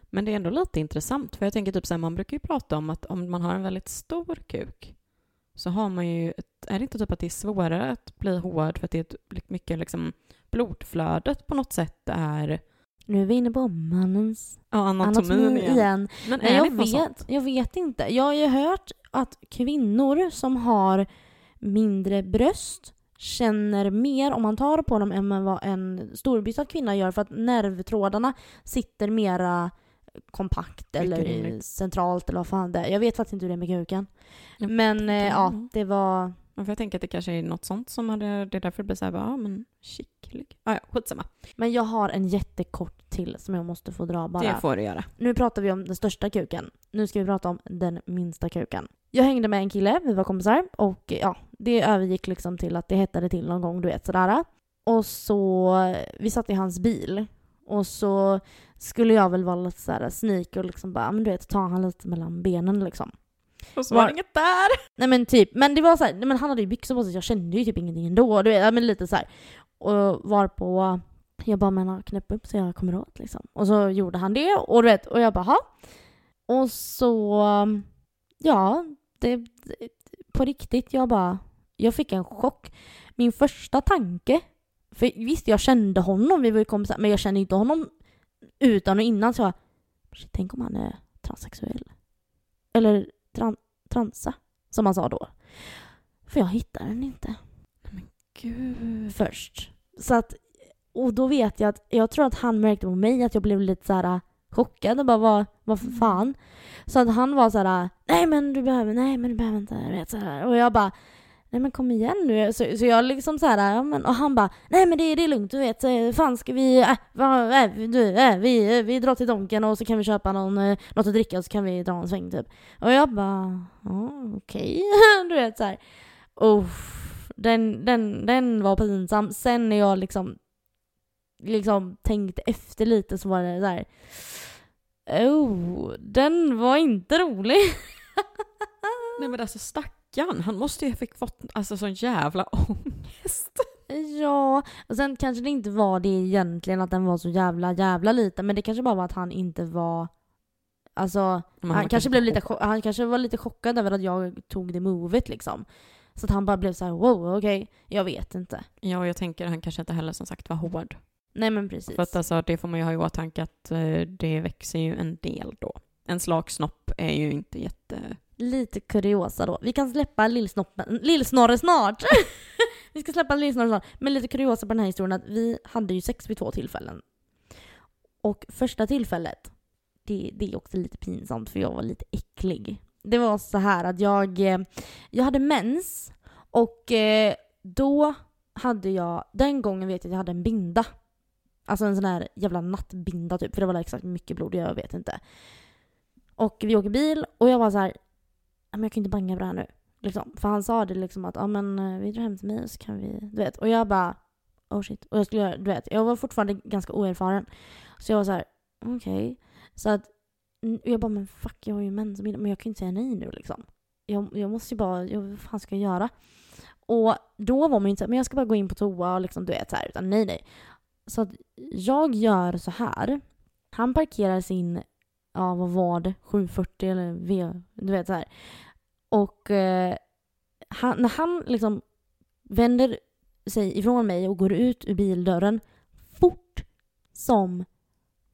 Speaker 2: Men det är ändå lite intressant, för jag tänker typ så här, man brukar ju prata om att om man har en väldigt stor kuk så har man ju, ett, är det inte typ att det är svårare att bli hård för att det är ett, mycket liksom blodflödet på något sätt är
Speaker 1: Nu är vi inne på mannens
Speaker 2: ja, anatomin
Speaker 1: anatomi
Speaker 2: igen.
Speaker 1: igen.
Speaker 2: Men är
Speaker 1: jag
Speaker 2: det
Speaker 1: vet,
Speaker 2: sånt?
Speaker 1: jag vet inte. Jag har ju hört att kvinnor som har mindre bröst känner mer om man tar på dem än vad en storbystad kvinna gör för att nervtrådarna sitter mera kompakt eller centralt eller vad fan det är. Jag vet faktiskt inte hur det är med kuken.
Speaker 2: Jag
Speaker 1: Men eh, ja, det var...
Speaker 2: Ja, för jag tänker att det kanske är något sånt som hade, det är därför det blir såhär, ja men skicklig. Ah, ja, skitsamma.
Speaker 1: Men jag har en jättekort till som jag måste få dra bara.
Speaker 2: Det får du göra.
Speaker 1: Nu pratar vi om den största kuken. Nu ska vi prata om den minsta kuken. Jag hängde med en kille, vi var kompisar och ja, det övergick liksom till att det hettade till någon gång, du vet sådär. Och så, vi satt i hans bil och så skulle jag väl vara lite såhär sneak och liksom bara, men du vet, ta han lite mellan benen liksom.
Speaker 2: Och så
Speaker 1: Var-
Speaker 2: var det inget där!
Speaker 1: Nej men typ, men det var så här, nej, men han hade ju byxor på sig jag kände ju typ ingenting ändå. Du vet, men lite så här. Och var på jag bara men knäpp upp så jag kommer åt liksom. Och så gjorde han det och du vet, och jag bara ha. Och så, ja, det, på riktigt, jag bara, jag fick en chock. Min första tanke, för visst jag kände honom, vi var ju kompisar, men jag kände inte honom utan och innan så jag, shit, tänk om han är transsexuell. Eller tran, transa, som han sa då. För jag hittade den inte
Speaker 2: Gud.
Speaker 1: först. Så att, och då vet jag att, jag tror att han märkte på mig att jag blev lite så här chockad och bara vad, vad för fan. Så att han var så här, nej men du behöver, nej men du behöver inte, vet så här. Och jag bara, nej men kom igen nu. Så, så jag liksom så här, ja, men, och han bara, nej men det, det är lugnt, du vet, eh, fan ska vi, äh, va, äh, du, äh, vi, vi drar till Donken och så kan vi köpa någon, något att dricka och så kan vi dra en sväng typ. Och jag bara, ja okej, <laughs> du vet så här. Uff, den, den, den var pinsam. Sen när jag liksom, liksom tänkte efter lite så var det där. Oh, den var inte rolig. <laughs>
Speaker 2: Nej men alltså stackarn, han måste ju ha fått alltså sån jävla <laughs> ångest.
Speaker 1: Ja, och sen kanske det inte var det egentligen att den var så jävla jävla liten men det kanske bara var att han inte var Alltså, han,
Speaker 2: var
Speaker 1: kanske blev lite, han kanske var lite chockad över att jag tog det movet liksom. Så att han bara blev så här: wow, okej, jag vet inte.
Speaker 2: Ja, och jag tänker han kanske inte heller som sagt var hård.
Speaker 1: Nej men precis.
Speaker 2: För att alltså, det får man ju ha i åtanke att eh, det växer ju en del då. En slak snopp är ju inte jätte...
Speaker 1: Lite kuriosa då. Vi kan släppa lillsnoppen, lillsnorre snart. <laughs> vi ska släppa lillsnorre snart. Men lite kuriosa på den här historien att vi hade ju sex vid två tillfällen. Och första tillfället, det, det är också lite pinsamt för jag var lite äcklig. Det var så här att jag, eh, jag hade mens och eh, då hade jag, den gången vet jag att jag hade en binda. Alltså en sån här jävla nattbinda typ, för det var exakt mycket blod, jag vet inte. Och vi åker bil och jag var så här, men jag kan inte banga på det här nu. Liksom. För han sa det liksom att ja men eh, vi drar hem till mig så kan vi, du vet. Och jag bara, oh shit. Och jag skulle göra, du vet, jag var fortfarande ganska oerfaren. Så jag var så här, okej. Så att, och jag bara men fuck jag har ju mens, men jag kan ju inte säga nej nu liksom. Jag, jag måste ju bara, jag, vad fan ska jag göra? Och då var man ju inte så här, men jag ska bara gå in på toa och liksom du vet så här, utan nej nej. Så att jag gör så här. Han parkerar sin, ja vad var det, 740 eller V, du vet så här. Och eh, han, när han liksom vänder sig ifrån mig och går ut ur bildörren fort som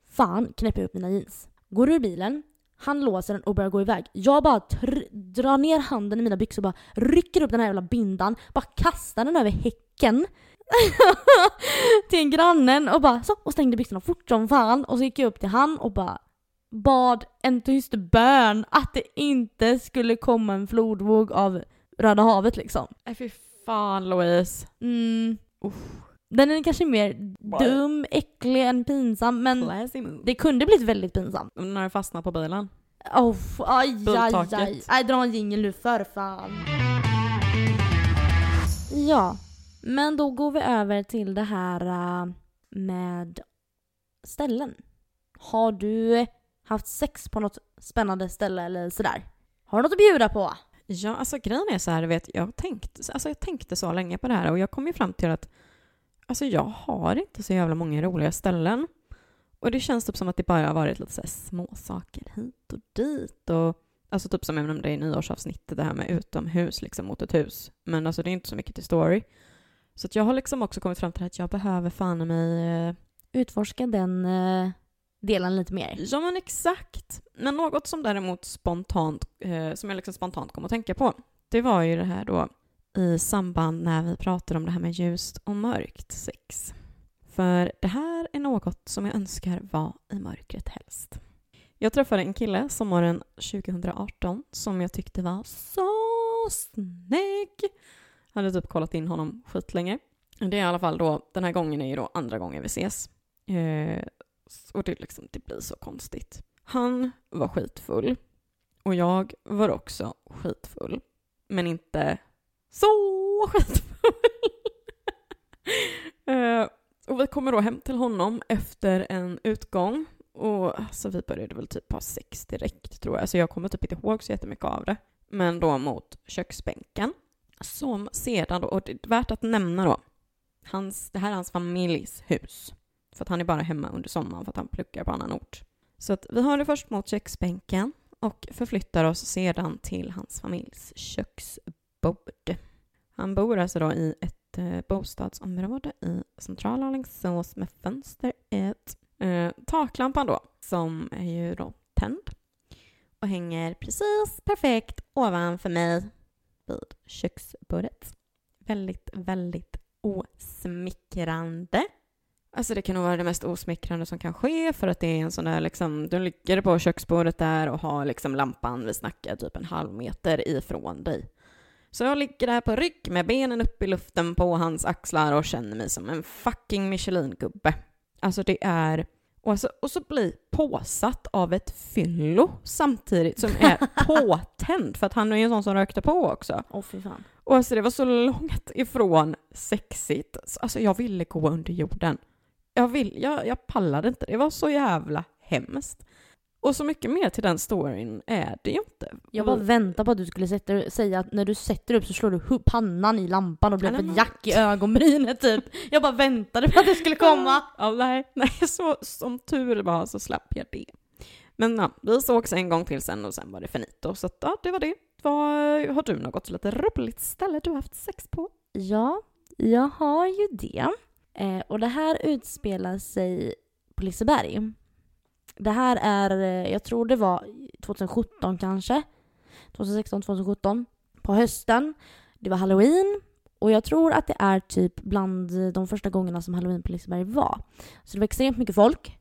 Speaker 1: fan knäpper jag upp mina jeans. Går ur bilen, han låser den och börjar gå iväg. Jag bara drar ner handen i mina byxor och bara rycker upp den här jävla bindan, bara kastar den över häcken <laughs> till grannen och bara så och stängde byxorna fort som fan och så gick jag upp till han och bara bad en tyst bön att det inte skulle komma en flodvåg av Röda havet liksom.
Speaker 2: Nej fy fan Louise.
Speaker 1: Mm.
Speaker 2: Uff.
Speaker 1: Den är kanske mer dum, äcklig än pinsam men det kunde blivit väldigt pinsamt.
Speaker 2: När den fastnar på bilen.
Speaker 1: Oh, aj, aj,
Speaker 2: Biltaket.
Speaker 1: aj. Nej, dra en jingel nu för fan. Ja, men då går vi över till det här äh, med ställen. Har du haft sex på något spännande ställe eller sådär? Har du något att bjuda på?
Speaker 2: Ja, alltså grejen är så här, vet, jag tänkte, alltså jag tänkte så länge på det här och jag kom ju fram till att alltså jag har inte så jävla många roliga ställen. Och det känns typ som att det bara har varit lite så här små saker hit och dit och alltså typ som jag nämnde i nyårsavsnittet det här med utomhus liksom mot ett hus. Men alltså det är inte så mycket till story. Så jag har liksom också kommit fram till att jag behöver fan mig eh,
Speaker 1: Utforska den äh, delen lite mer.
Speaker 2: Ja men exakt. Men något som däremot spontant, eh, som jag liksom spontant kom att tänka på, det var ju det här då i samband när vi pratade om det här med ljust och mörkt sex. För det här är något som jag önskar vara i mörkret helst. Jag träffade en kille sommaren 2018 som jag tyckte var så snygg. Jag hade typ kollat in honom skitlänge. Det är i alla fall då, den här gången är ju då andra gången vi ses. Eh, och det, liksom, det blir så konstigt. Han var skitfull. Och jag var också skitfull. Men inte så skitfull. <laughs> Eh, och vi kommer då hem till honom efter en utgång. Och alltså, vi började väl typ ha sex direkt tror jag. Så jag kommer typ inte ihåg så jättemycket av det. Men då mot köksbänken. Som sedan då, och det är värt att nämna då. Hans, det här är hans familjs hus. För att han är bara hemma under sommaren för att han pluggar på annan ort. Så att vi har det först mot köksbänken och förflyttar oss sedan till hans familjs köksbord. Han bor alltså då i ett eh, bostadsområde i centrala Alingsås med fönster ett. Eh, taklampan då, som är ju då tänd och hänger precis perfekt ovanför mig vid köksbordet. Väldigt, väldigt osmickrande. Alltså det kan nog vara det mest osmickrande som kan ske för att det är en sån där liksom, du ligger på köksbordet där och har liksom lampan, vi snackar typ en halv meter ifrån dig. Så jag ligger där på rygg med benen upp i luften på hans axlar och känner mig som en fucking Michelin-gubbe. Alltså det är, och, alltså, och så bli påsatt av ett fyllo samtidigt som är <laughs> påtänd för att han är ju en sån som rökte på också.
Speaker 1: Åh fy fan.
Speaker 2: Och alltså det var så långt ifrån sexigt. Alltså jag ville gå under jorden. Jag, vill, jag, jag pallade inte. Det var så jävla hemskt. Och så mycket mer till den storyn är det ju inte.
Speaker 1: Jag bara väntar på att du skulle sätta, säga att när du sätter upp så slår du pannan i lampan och blir
Speaker 2: Ja,
Speaker 1: ett
Speaker 2: men-
Speaker 1: jack i ögonbrynet typ. Jag bara väntade på att det skulle komma. <laughs>
Speaker 2: Ja, nej, nej så, som tur var så slapp jag det. Men ja, vi sågs en gång till sen och sen var det finito. Så att, ja, det var det. Vad, har du något lite roligt ställe du har haft sex på?
Speaker 1: Ja, jag har ju det. Eh, och det här utspelar sig på Liseberg. Det här är, eh, jag tror det var 2017 kanske. 2016, 2017. På hösten. Det var halloween. Och jag tror att det är typ bland de första gångerna som halloween på Liseberg var. Så det var extremt mycket folk.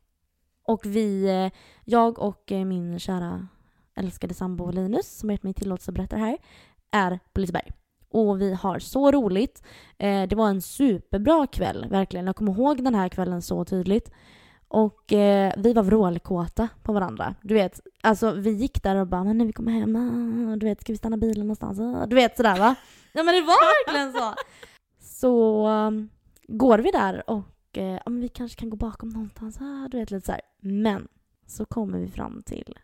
Speaker 1: Och vi, eh, jag och eh, min kära älskade sambo Linus, som har gett mig tillåtelse att berätta det här, är på Liseberg. Och vi har så roligt. Eh, det var en superbra kväll, verkligen. Jag kommer ihåg den här kvällen så tydligt. Och eh, vi var vrålkåta på varandra. Du vet, alltså vi gick där och bara men när vi kommer hem, ah, du vet, ska vi stanna bilen någonstans? Ah? Du vet sådär va? Ja men det var verkligen så. Så um, går vi där och eh, ja, men vi kanske kan gå bakom någonstans, ah, du vet lite så här. Men så kommer vi fram till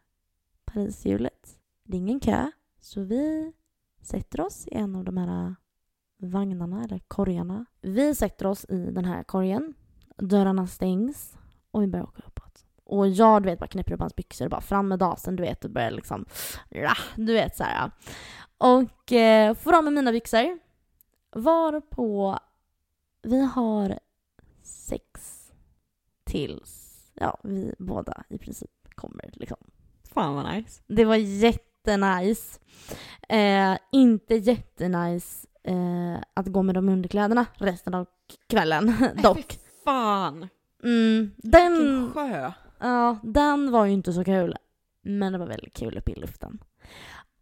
Speaker 1: Parishjulet. Det är ingen kö, så vi sätter oss i en av de här vagnarna eller korgarna. Vi sätter oss i den här korgen. Dörrarna stängs och vi börjar åka uppåt. Och jag du vet bara knäpper upp hans byxor och bara fram med dasen du vet och börjar liksom du vet så här. Och eh, får av med mina byxor. Varpå vi har sex tills ja, vi båda i princip kommer liksom.
Speaker 2: Fan vad nice.
Speaker 1: Det var jättenice. Eh, inte jättenice eh, att gå med de underkläderna resten av kvällen <laughs> dock.
Speaker 2: Fan!
Speaker 1: Mm, den,
Speaker 2: Vilken sjö.
Speaker 1: ja, den var ju inte så kul. Men det var väldigt kul uppe i luften.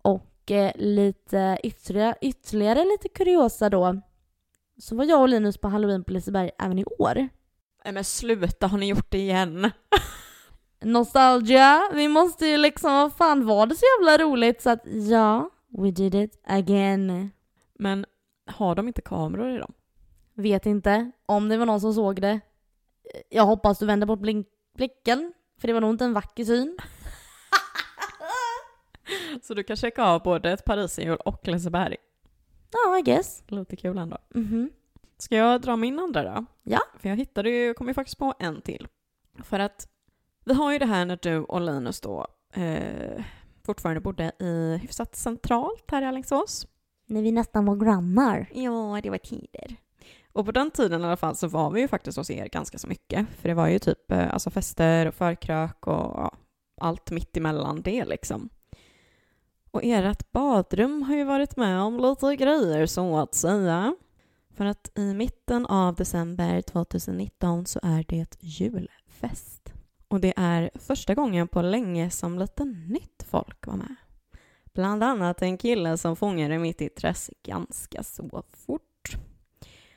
Speaker 1: Och eh, lite ytterligare, ytterligare lite kuriosa då. Så var jag och Linus på halloween på Liseberg även i år.
Speaker 2: Nej men sluta, har ni gjort det igen? <laughs>
Speaker 1: Nostalgia! Vi måste ju liksom, vad fan var det så jävla roligt så att ja, we did it again.
Speaker 2: Men har de inte kameror i dem?
Speaker 1: Vet inte om det var någon som såg det. Jag hoppas du vänder bort blicken, för det var nog inte en vacker syn. <laughs>
Speaker 2: Så du kan checka av både ett pariserhjul och Liseberg.
Speaker 1: Ja, I guess.
Speaker 2: Lite kul ändå.
Speaker 1: Mhm.
Speaker 2: Ska jag dra min andra då?
Speaker 1: Ja.
Speaker 2: För jag hittade ju, kom ju faktiskt på en till. För att vi har ju det här när du och Linus då eh, fortfarande bodde i hyfsat centralt här i Alingsås.
Speaker 1: När vi nästan var grannar.
Speaker 2: Ja, det var tider. Och på den tiden i alla fall så var vi ju faktiskt hos er ganska så mycket. För det var ju typ eh, alltså fester och förkrök och ja, allt mitt emellan det liksom. Och ert badrum har ju varit med om lite grejer så att säga. För att i mitten av december 2019 så är det julfest. Och det är första gången på länge som lite nytt folk var med. Bland annat en kille som fångade mitt intresse ganska så fort.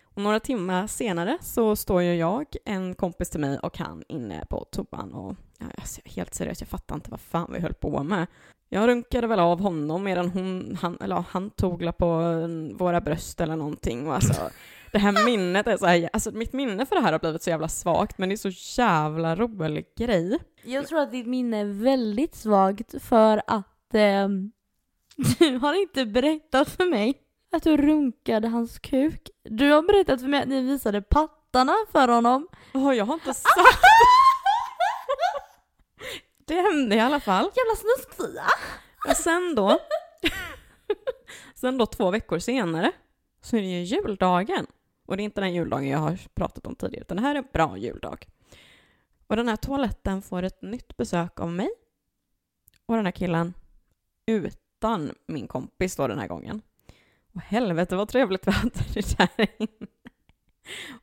Speaker 2: Och några timmar senare så står ju jag, en kompis till mig och han inne på toan och ja, alltså, helt seriöst, jag fattar inte vad fan vi höll på med. Jag runkade väl av honom medan hon, han, eller ja, han tog på mm, våra bröst eller någonting. Och alltså, det här minnet är så här, alltså mitt minne för det här har blivit så jävla svagt men det är så jävla rolig grej.
Speaker 1: Jag tror att ditt minne är väldigt svagt för att ehm, <laughs> du har inte berättat för mig att du runkade hans kuk. Du har berättat för mig att ni visade pattarna för honom.
Speaker 2: Åh, jag har inte <laughs> sagt det hände i alla fall.
Speaker 1: Jävla snuskfia!
Speaker 2: Och sen då, <laughs> sen då två veckor senare, så är det ju juldagen. Och det är inte den juldagen jag har pratat om tidigare, utan det här är en bra juldag. Och den här toaletten får ett nytt besök av mig och den här killen utan min kompis då den här gången. Och helvete vad trevligt <laughs> vi hade det där inne.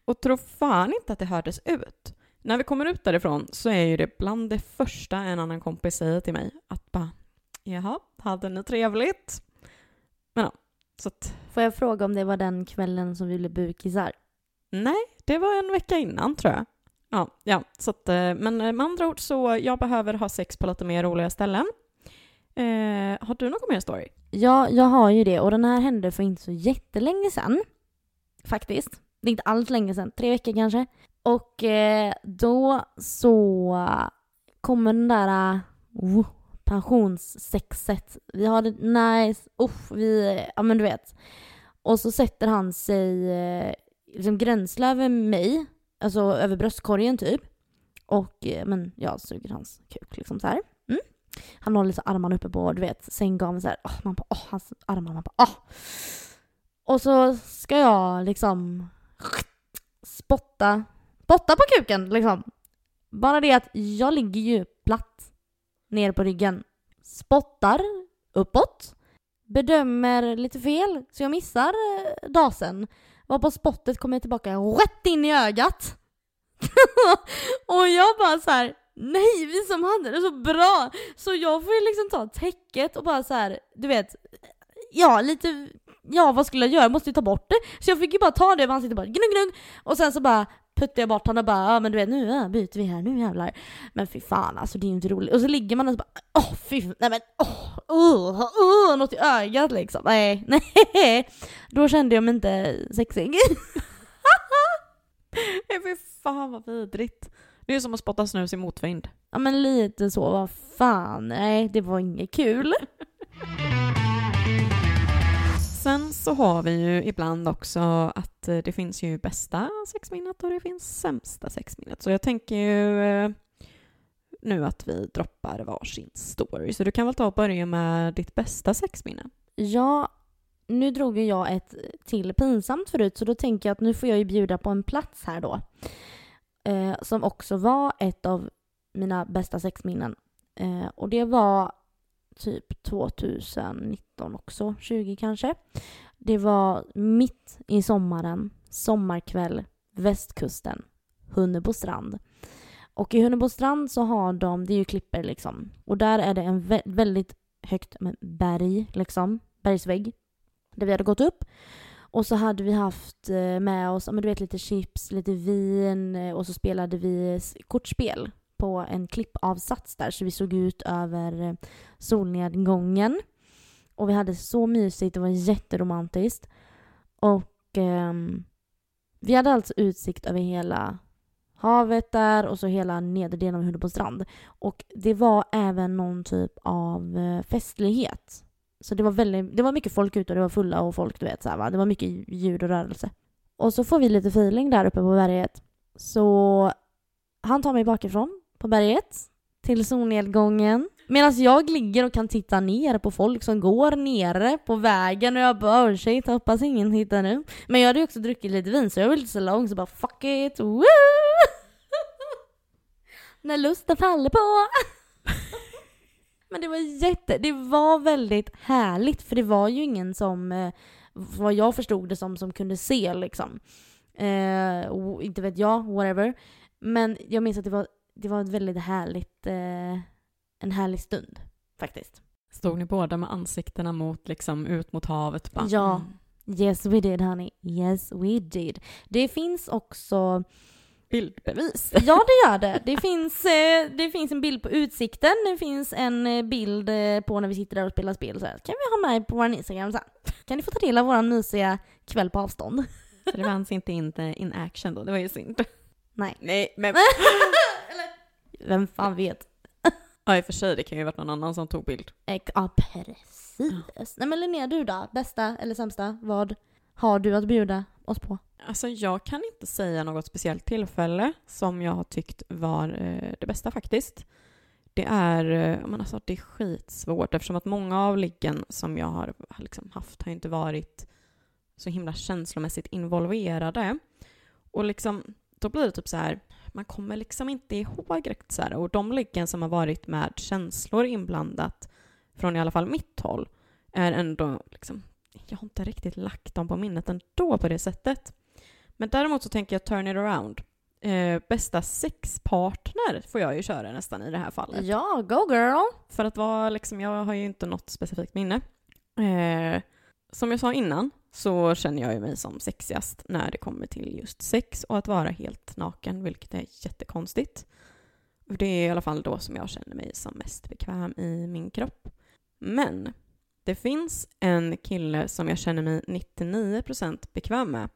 Speaker 2: Och tro fan inte att det hördes ut. När vi kommer ut därifrån så är ju det bland det första en annan kompis säger till mig att bara Jaha, hade ni trevligt? Men ja, att
Speaker 1: Får jag fråga om det var den kvällen som vi blev bukisar?
Speaker 2: nej, det var en vecka innan tror jag. Ja, ja, så att, eh, men eh, med andra ord så jag behöver ha sex på lite mer roliga ställen. Eh, har du någon mer story?
Speaker 1: Ja, jag har ju det och den här hände för inte så jättelänge sedan. Faktiskt. Det är inte alls länge sedan, tre veckor kanske. Och eh, då så kommer den där uh, pensionssexet. Vi har det nice, uff, vi, ja men du vet. Och så sätter han sig eh, liksom gränsle över mig, alltså över bröstkorgen typ. Och eh, men jag suger hans kuk liksom så här. Mm. Han håller så armarna uppe på, du vet, sänggaveln så här. Oh, man bara, åh, hans armar, man bara, åh. Och så ska jag liksom spotta, spotta på kuken liksom. Bara det att jag ligger ju ner på ryggen. Spottar uppåt. Bedömer lite fel, så jag missar eh, dasen. Var på spottet kommer jag tillbaka rätt in i ögat. <laughs> och jag bara så här. nej vi som hade det så bra. Så jag får ju liksom ta täcket och bara så här, du vet, ja lite, ja vad skulle jag göra? Jag måste ju ta bort det. Så jag fick ju bara ta det över ansiktet bara gnugg gnugg. Och sen så bara puttade jag bort honom och bara ja men du vet nu ja, byter vi här, nu jävlar. Men fy fan alltså det är ju inte roligt. Och så ligger man och så bara åh fy, nej men åh, uh, uh, något i ögat liksom. Nej, <laughs> nej. Då kände jag mig inte sexig. <laughs>
Speaker 2: Nej, fy fan vad vidrigt. Det är som att spotta snus i motvind.
Speaker 1: Ja men lite så, vad fan, nej det var inget kul. <laughs>
Speaker 2: Sen så har vi ju ibland också att eh, det finns ju bästa sexminnet och det finns sämsta sexminnet. Så jag tänker ju eh, nu att vi droppar varsin story. Så du kan väl ta och börja med ditt bästa sexminne?
Speaker 1: Ja, nu drog ju jag ett till pinsamt förut så då tänker jag att nu får jag ju bjuda på en plats här då. Eh, som också var ett av mina bästa sexminnen. Eh, och det var typ 2019 också, 20 kanske. Det var mitt i sommaren, sommarkväll, västkusten, Hunnebostrand. Och i Hunnebostrand så har de, det är ju klipper liksom, och där är det en vä- väldigt högt med berg, liksom. Bergsvägg. Där vi hade gått upp. Och så hade vi haft eh, med oss, men du vet lite chips, lite vin eh, och så spelade vi kortspel på en klippavsats där så vi såg ut över eh, solnedgången. Och vi hade så mysigt, det var jätteromantiskt. Och eh, vi hade alltså utsikt över hela havet där och så hela nedre delen av Hunnebo strand. Och det var även någon typ av eh, festlighet. Så det var, väldigt, det var mycket folk ute och det var fulla och folk, du vet. Så här, va? Det var mycket ljud och rörelse. Och så får vi lite feeling där uppe på berget. Så han tar mig bakifrån på berget till solnedgången. Medan jag ligger och kan titta ner på folk som går nere på vägen och jag bara oh shit, hoppas ingen hittar nu. Men jag hade ju också druckit lite vin så jag var lite så lång så bara fuck it, woo! <laughs> När lusten faller på. <laughs> Men det var jätte, det var väldigt härligt för det var ju ingen som, eh, vad jag förstod det som, som kunde se liksom. Eh, inte vet jag, whatever. Men jag minns att det var, det var ett väldigt härligt, eh, en härlig stund faktiskt.
Speaker 2: Stod ni båda med ansiktena mot, liksom, ut mot havet? Bara,
Speaker 1: Ja.
Speaker 2: mm.
Speaker 1: Yes we did honey, yes we did. Det finns också
Speaker 2: Bildbevis.
Speaker 1: Ja, det gör det. <laughs> Det finns, eh, det finns en bild på utsikten, det finns en eh, bild eh, på när vi sitter där och spelar spel. Så här. kan vi ha med på vår Instagram sen. Kan ni få ta del av vår mysiga kväll på avstånd.
Speaker 2: Så det fanns inte in, in action då, det var ju synd.
Speaker 1: Nej.
Speaker 2: Nej, men... <laughs>
Speaker 1: Vem fan vet?
Speaker 2: Ja, i och för sig, det kan ju ha varit någon annan som tog bild.
Speaker 1: Ja, precis. Nej men Linnea, du då? Bästa eller sämsta? Vad har du att bjuda oss på?
Speaker 2: Alltså jag kan inte säga något speciellt tillfälle som jag har tyckt var eh, det bästa faktiskt. Det är, eh, men alltså det är skitsvårt eftersom att många av liggen som jag har liksom haft har inte varit så himla känslomässigt involverade. Och liksom, då blir det typ så här, man kommer liksom inte ihåg riktigt så här. Och de liggen som har varit med känslor inblandat, från i alla fall mitt håll, är ändå liksom, jag har inte riktigt lagt dem på minnet ändå på det sättet. Men däremot så tänker jag turn it around. Eh, bästa sexpartner får jag ju köra nästan i det här fallet.
Speaker 1: Ja, go girl!
Speaker 2: För att vara liksom, jag har ju inte något specifikt minne. Eh, som jag sa innan så känner jag ju mig som sexigast när det kommer till just sex och att vara helt naken, vilket är jättekonstigt. Det är i alla fall då som jag känner mig som mest bekväm i min kropp. Men det finns en kille som jag känner mig 99% bekväm med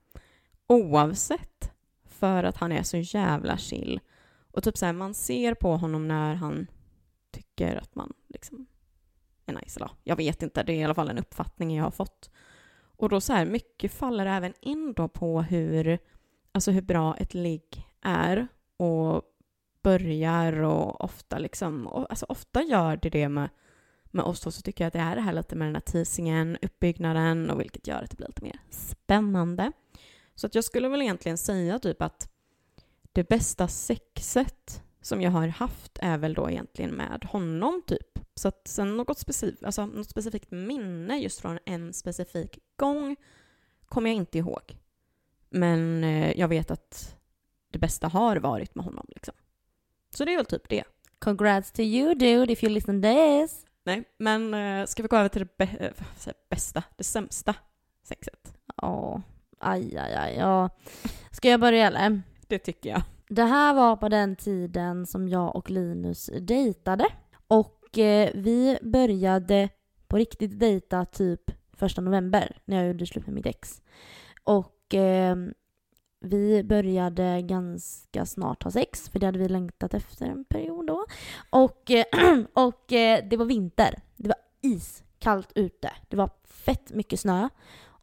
Speaker 2: oavsett för att han är så jävla chill. Och typ så här, man ser på honom när han tycker att man liksom är nice. Eller, jag vet inte, det är i alla fall en uppfattning jag har fått. Och då så här, mycket faller även in då på hur, alltså hur bra ett ligg är och börjar och ofta liksom, och, alltså ofta gör det det med, med oss då så tycker jag att det är det här lite med den här teasingen, uppbyggnaden och vilket gör att det blir lite mer spännande. Så att jag skulle väl egentligen säga typ att det bästa sexet som jag har haft är väl då egentligen med honom typ. Så att sen något, specif- alltså något specifikt minne just från en specifik gång kommer jag inte ihåg. Men eh, jag vet att det bästa har varit med honom liksom. Så det är väl typ det.
Speaker 1: Congrats to you dude if you listen this.
Speaker 2: Nej, men eh, ska vi gå över till det bä- eh, bästa, det sämsta sexet?
Speaker 1: Åh, aj aj aj. Ja. Ska jag börja eller?
Speaker 2: Det tycker jag.
Speaker 1: Det här var på den tiden som jag och Linus dejtade. Och eh, vi började på riktigt dejta typ första november när jag gjorde slut med mitt ex. Och eh, vi började ganska snart ha sex, för det hade vi längtat efter en period då. Och, eh, <clears throat> och eh, det var vinter. Det var iskallt ute. Det var fett mycket snö.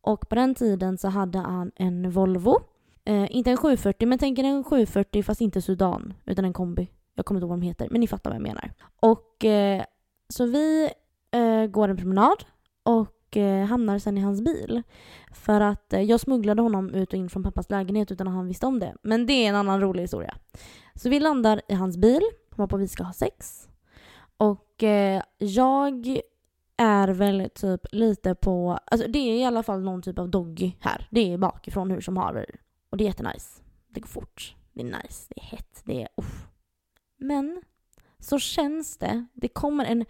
Speaker 1: Och på den tiden så hade han en Volvo. Eh, inte en 740, men tänk er en 740 fast inte Sudan, utan en kombi. Jag kommer inte ihåg vad de heter, men ni fattar vad jag menar. Och eh, så vi eh, går en promenad och och eh, hamnar sen i hans bil. För att eh, jag smugglade honom ut och in från pappas lägenhet utan att han visste om det. Men det är en annan rolig historia. Så vi landar i hans bil, varpå vi ska ha sex. Och eh, jag är väl typ lite på, alltså det är i alla fall någon typ av doggy här. Det är bakifrån hur som haver. Och det är jättenice. Det går fort. Det är nice. Det är hett. Det är uff. Men så känns det. Det kommer en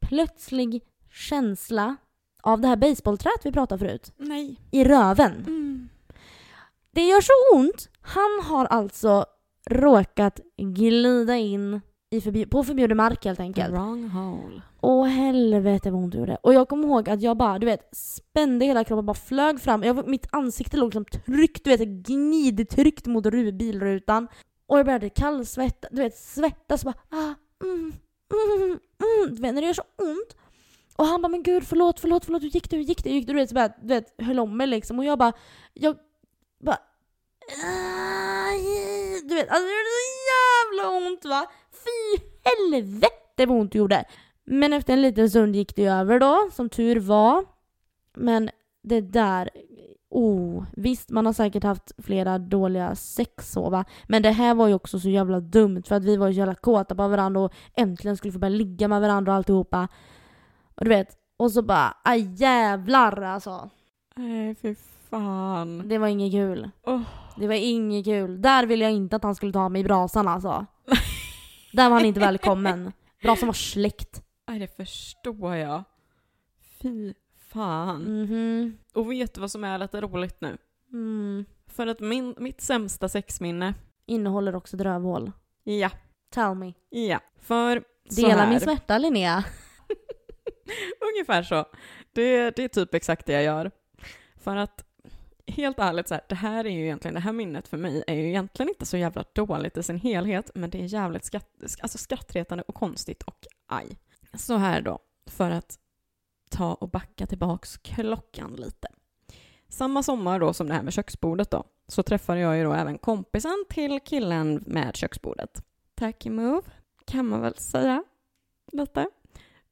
Speaker 1: plötslig känsla av det här baseballträet vi pratade förut.
Speaker 2: Nej.
Speaker 1: I röven.
Speaker 2: Mm.
Speaker 1: Det gör så ont. Han har alltså råkat glida in i förbi- på förbjuden mark helt enkelt.
Speaker 2: Wrong hole.
Speaker 1: Åh helvete vad ont det gjorde. Och jag kommer ihåg att jag bara, du vet, spände hela kroppen, bara flög fram. Jag, mitt ansikte låg liksom tryckt, du vet, gnidtryckt mot ru- bilrutan. Och jag började kallsvettas, du vet, svettas bara ah, mm, mm, mm, du vet, när det gör så ont. Och han bara men gud förlåt, förlåt, förlåt, hur gick det, hur gick det, hur gick det? Du vet, så bara, du vet, höll om mig liksom. Och jag bara, jag bara du vet, alltså det gjorde så jävla ont va? Fy helvete vad ont det gjorde. Men efter en liten stund gick det över då, som tur var. Men det där, oh, visst man har säkert haft flera dåliga sex så va. Men det här var ju också så jävla dumt för att vi var ju så jävla kåta på varandra och äntligen skulle få börja ligga med varandra och alltihopa. Och du vet, och så bara, aj jävlar alltså.
Speaker 2: Nej, fy fan.
Speaker 1: Det var inget kul.
Speaker 2: Åh.
Speaker 1: Det var inget kul. Där ville jag inte att han skulle ta mig i brasan alltså. Där var han inte välkommen. <laughs> Brasan var släckt.
Speaker 2: Nej, det förstår jag. Fy fan.
Speaker 1: Mhm.
Speaker 2: Och vet du vad som är lite roligt nu?
Speaker 1: Mm.
Speaker 2: För att min, mitt sämsta sexminne,
Speaker 1: Innehåller också ett rövhål.
Speaker 2: ja,
Speaker 1: Tell me.
Speaker 2: ja. För så
Speaker 1: Dela min smärta Linnea. <laughs>
Speaker 2: ungefär så. Det, det är typ exakt det jag gör. För att helt ärligt så här, det här är ju egentligen, det här minnet för mig är ju egentligen inte så jävla dåligt i sin helhet, men det är jävligt skratt, alltså skrattretande och konstigt och aj. Så här då, för att ta och backa tillbaks klockan lite. Samma sommar då som det här med köksbordet då, så träffade jag ju då även kompisen till killen med köksbordet. Tacky move, kan man väl säga lite.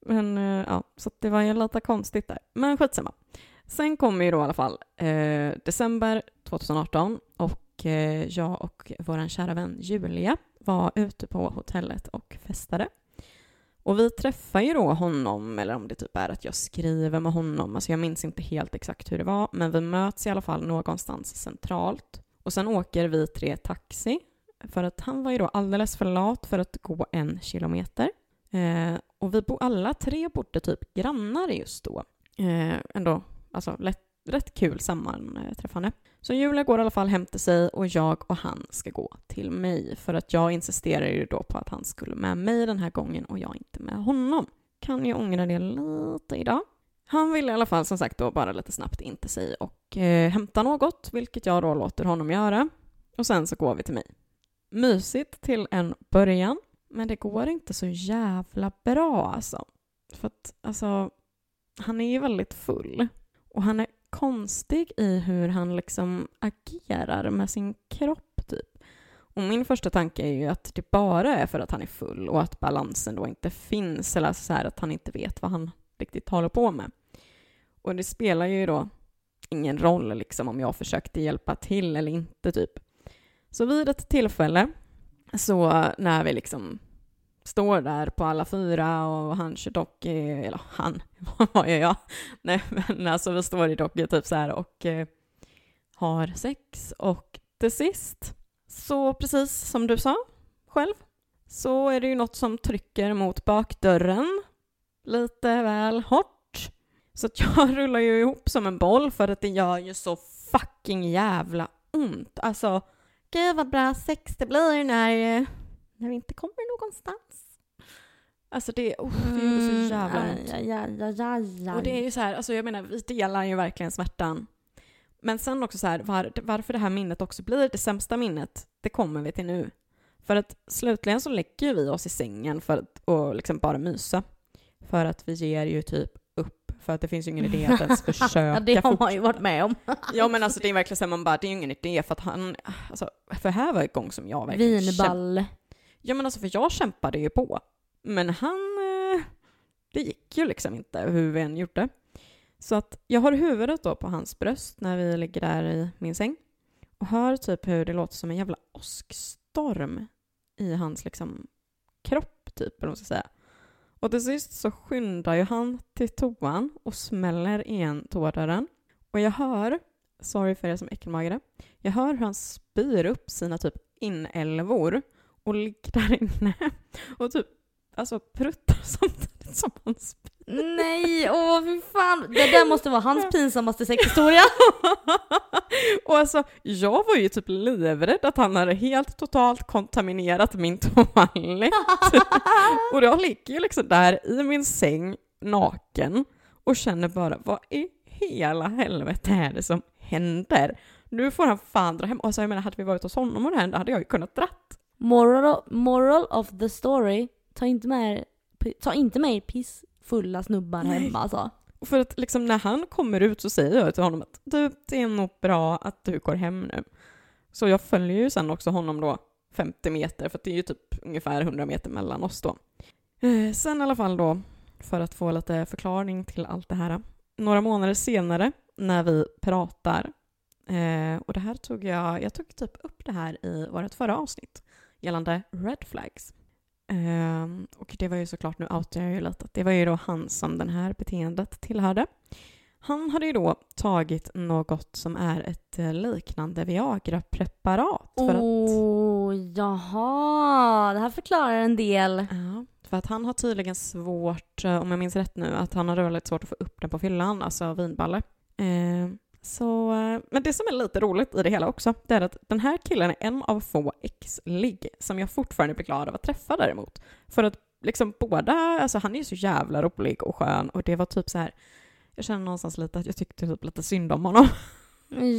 Speaker 2: Men eh, ja, så det var ju lite konstigt där. Men skitsamma. Sen kommer ju då i alla fall eh, december 2018 och eh, jag och vår kära vän Julia var ute på hotellet och festade. Och vi träffar ju då honom, eller om det typ är att jag skriver med honom, alltså jag minns inte helt exakt hur det var, men vi möts i alla fall någonstans centralt. Och sen åker vi tre taxi, för att han var ju då alldeles för lat för att gå en kilometer. Eh, och vi bo, alla tre bodde typ grannar just då. Eh, ändå, alltså lätt, rätt kul sammanträffande. Eh, så Julia går i alla fall hem till sig och jag och han ska gå till mig för att jag insisterar ju då på att han skulle med mig den här gången och jag inte med honom. Kan ju ångra det lite idag. Han vill i alla fall som sagt då bara lite snabbt in till sig och eh, hämta något, vilket jag då låter honom göra. Och sen så går vi till mig. Mysigt till en början, men det går inte så jävla bra alltså. För att alltså, han är ju väldigt full. Och han är konstig i hur han liksom agerar med sin kropp typ. Och min första tanke är ju att det bara är för att han är full och att balansen då inte finns eller alltså så här att han inte vet vad han riktigt håller på med. Och det spelar ju då ingen roll liksom om jag försökte hjälpa till eller inte typ. Så vid ett tillfälle så när vi liksom står där på alla fyra och han kör dock, eh, eller han, <laughs> vad gör jag? Nej men alltså vi står i dock eh, typ så här och eh, har sex och till sist så precis som du sa själv så är det ju något som trycker mot bakdörren lite väl hårt. Så att <laughs> jag rullar ju ihop som en boll för att det gör ju så fucking jävla ont. Alltså, gud vad bra sex det blir när, när vi inte kommer någonstans. Alltså det, oh, det gjorde så jävla ont.
Speaker 1: Aj, aj, aj.
Speaker 2: Och det är ju så här, alltså jag menar, vi delar ju verkligen smärtan. Men sen också så här, var, varför det här minnet också blir det sämsta minnet, det kommer vi till nu. För att slutligen så lägger vi oss i sängen för att och liksom bara mysa. För att vi ger ju typ upp. För att det finns ju ingen idé att ens <laughs> försöka.
Speaker 1: ja, det har man ju varit med om.
Speaker 2: Ja men alltså det är verkligen så här, man bara, det är ju ingen idé för att han, alltså, för här var en gång som jag verkligen.
Speaker 1: Vinball.
Speaker 2: Ja men alltså för jag kämpade ju på. Men han, eh, det gick ju liksom inte hur vi än gjorde. Så att jag har huvudet då på hans bröst när vi ligger där i min säng. Och hör typ hur det låter som en jävla åskstorm i hans liksom kropp typ, eller vad man ska säga. Och till sist så skyndar ju han till toan och smäller igen toadörren. Och jag hör, sorry för er som äckelmagare, jag hör hur han spyr upp sina typ inälvor och ligger där inne och typ alltså pruttar <laughs> samtidigt. som hans
Speaker 1: Nej, åh fy fan. Det där måste vara hans pinsammaste sexhistoria. <laughs>
Speaker 2: och alltså, jag var ju typ livrädd att han hade helt totalt kontaminerat min toalett. <laughs> och jag ligger ju liksom där i min säng naken och känner bara, vad i hela helvete är det som händer? Nu får han fan dra hem. Och så jag menar, hade vi varit hos honom och det hände hade jag ju kunnat dratt.
Speaker 1: Moral, moral of the story, ta inte med er, ta inte med er pissfulla snubbar
Speaker 2: Nej.
Speaker 1: hemma alltså.
Speaker 2: Och för att liksom när han kommer ut så säger jag till honom att du, det är nog bra att du går hem nu. Så jag följer ju sen också honom då 50 meter, för det är ju typ ungefär 100 meter mellan oss då. Eh, sen i alla fall då, för att få lite förklaring till allt det här. Några månader senare när vi pratar, eh, och det här tog jag, jag tog typ upp det här i vårt förra avsnitt gällande red flags. Eh, och det var ju såklart, nu outar jag ju lite, att det var ju då han som den här beteendet tillhörde. Han hade ju då tagit något som är ett eh, liknande Viagra-preparat. För att,
Speaker 1: Oh, jaha, det här förklarar en del.
Speaker 2: ja, för att han har tydligen svårt, eh, om jag minns rätt nu, att han har väldigt svårt att få upp den på fyllan, alltså vinballe. Eh, så, eh, men det som är lite roligt i det hela också, det är att den här killen är en av få ex-ligg som jag fortfarande blir glad av att träffa däremot. För att liksom båda, alltså han är ju så jävla rolig och skön och det var typ så här jag känner någonstans lite att jag tyckte typ lite synd om honom. <laughs>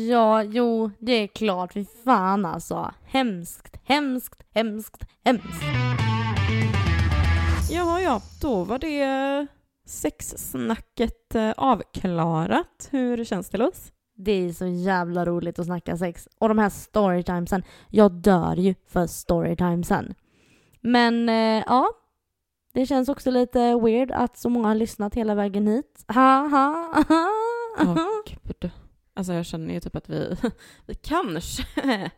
Speaker 1: Ja, jo, det är klart. Fy fan alltså. Hemskt, hemskt, hemskt, hemskt.
Speaker 2: Ja, ja, då var det sexsnacket eh, avklarat. Hur känns det Louise?
Speaker 1: Det är så jävla roligt att snacka sex. Och de här storytimesen. Jag dör ju för storytimesen. Men eh, ja, det känns också lite weird att så många har lyssnat hela vägen hit. Ha, ha, ha.
Speaker 2: Åh gud. Alltså jag känner ju typ att vi, <laughs> vi kanske... <laughs>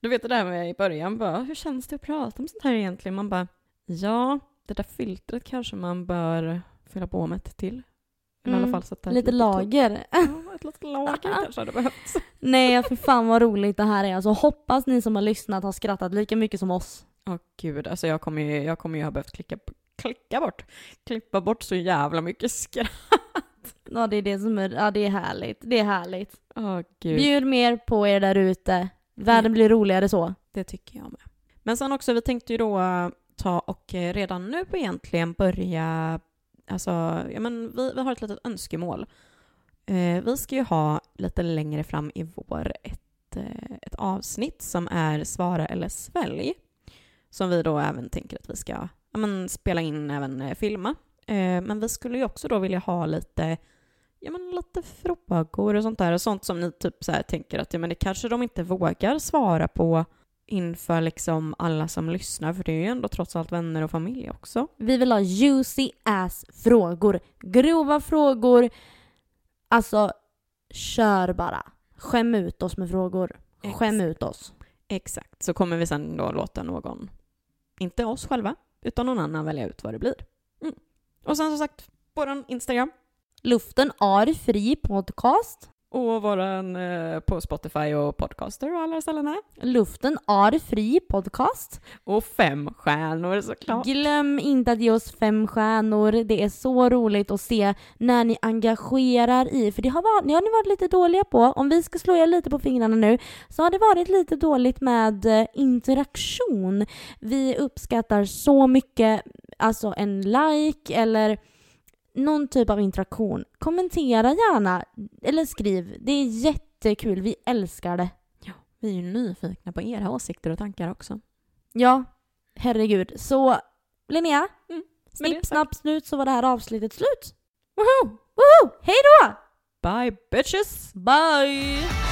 Speaker 2: Du vet det där med i början bara, hur känns det att prata om sånt här egentligen? Man bara, ja, det där filtret kanske man bör fylla på med ett till. I
Speaker 1: Mm,
Speaker 2: alla fall ett
Speaker 1: Lite
Speaker 2: litet-
Speaker 1: lager.
Speaker 2: Ja, ett litet lager <laughs> kanske hade behövts.
Speaker 1: Nej, för fan vad roligt det här är. Alltså hoppas ni som har lyssnat har skrattat lika mycket som oss.
Speaker 2: Åh gud, alltså jag kommer ju, jag kommer ju ha behövt klicka, klicka bort, klippa bort så jävla mycket skratt.
Speaker 1: Ja, det är det som är, ja det är härligt. Det är härligt.
Speaker 2: Åh gud.
Speaker 1: Bjud mer på er där ute. Världen blir roligare så.
Speaker 2: Det tycker jag med. Men sen också, vi tänkte ju då eh, ta och eh, redan nu egentligen börja, alltså, ja men vi, vi har ett litet önskemål. Eh, vi ska ju ha lite längre fram i vår ett, eh, ett avsnitt som är Svara eller svälj. Som vi då även tänker att vi ska ja, men, spela in, även eh, filma. Eh, men vi skulle ju också då vilja ha lite ja, men lite frågor och sånt där. Och sånt som ni typ så här tänker att ja, men det kanske de inte vågar svara på inför liksom alla som lyssnar. För det är ju ändå trots allt vänner och familj också.
Speaker 1: Vi vill ha juicy ass frågor. Grova frågor. Alltså, kör bara. Skäm ut oss med frågor. Skäm ut oss.
Speaker 2: Exakt. Så kommer vi sen då låta någon, inte oss själva, utan någon annan välja ut vad det blir. Mm. Och sen som sagt, våran Instagram
Speaker 1: Luften är fri podcast.
Speaker 2: Och våran eh, på Spotify och Podcaster och alla ställen här.
Speaker 1: Luften är fri podcast.
Speaker 2: Och fem stjärnor såklart.
Speaker 1: Glöm inte att ge oss fem stjärnor. Det är så roligt att se när ni engagerar i, för det har, varit, det har ni varit lite dåliga på. Om vi ska slå er lite på fingrarna nu så har det varit lite dåligt med eh, interaktion. Vi uppskattar så mycket, alltså en like eller någon typ av interaktion. Kommentera gärna eller skriv. Det är jättekul. Vi älskar det.
Speaker 2: Vi är ju nyfikna på era åsikter och tankar också.
Speaker 1: Ja, herregud. Så Linnea,
Speaker 2: Mm,
Speaker 1: snipp, snapp, snut så var det här avsnittet slut.
Speaker 2: Woho!
Speaker 1: Woho! Hej då!
Speaker 2: Bye bitches!
Speaker 1: Bye!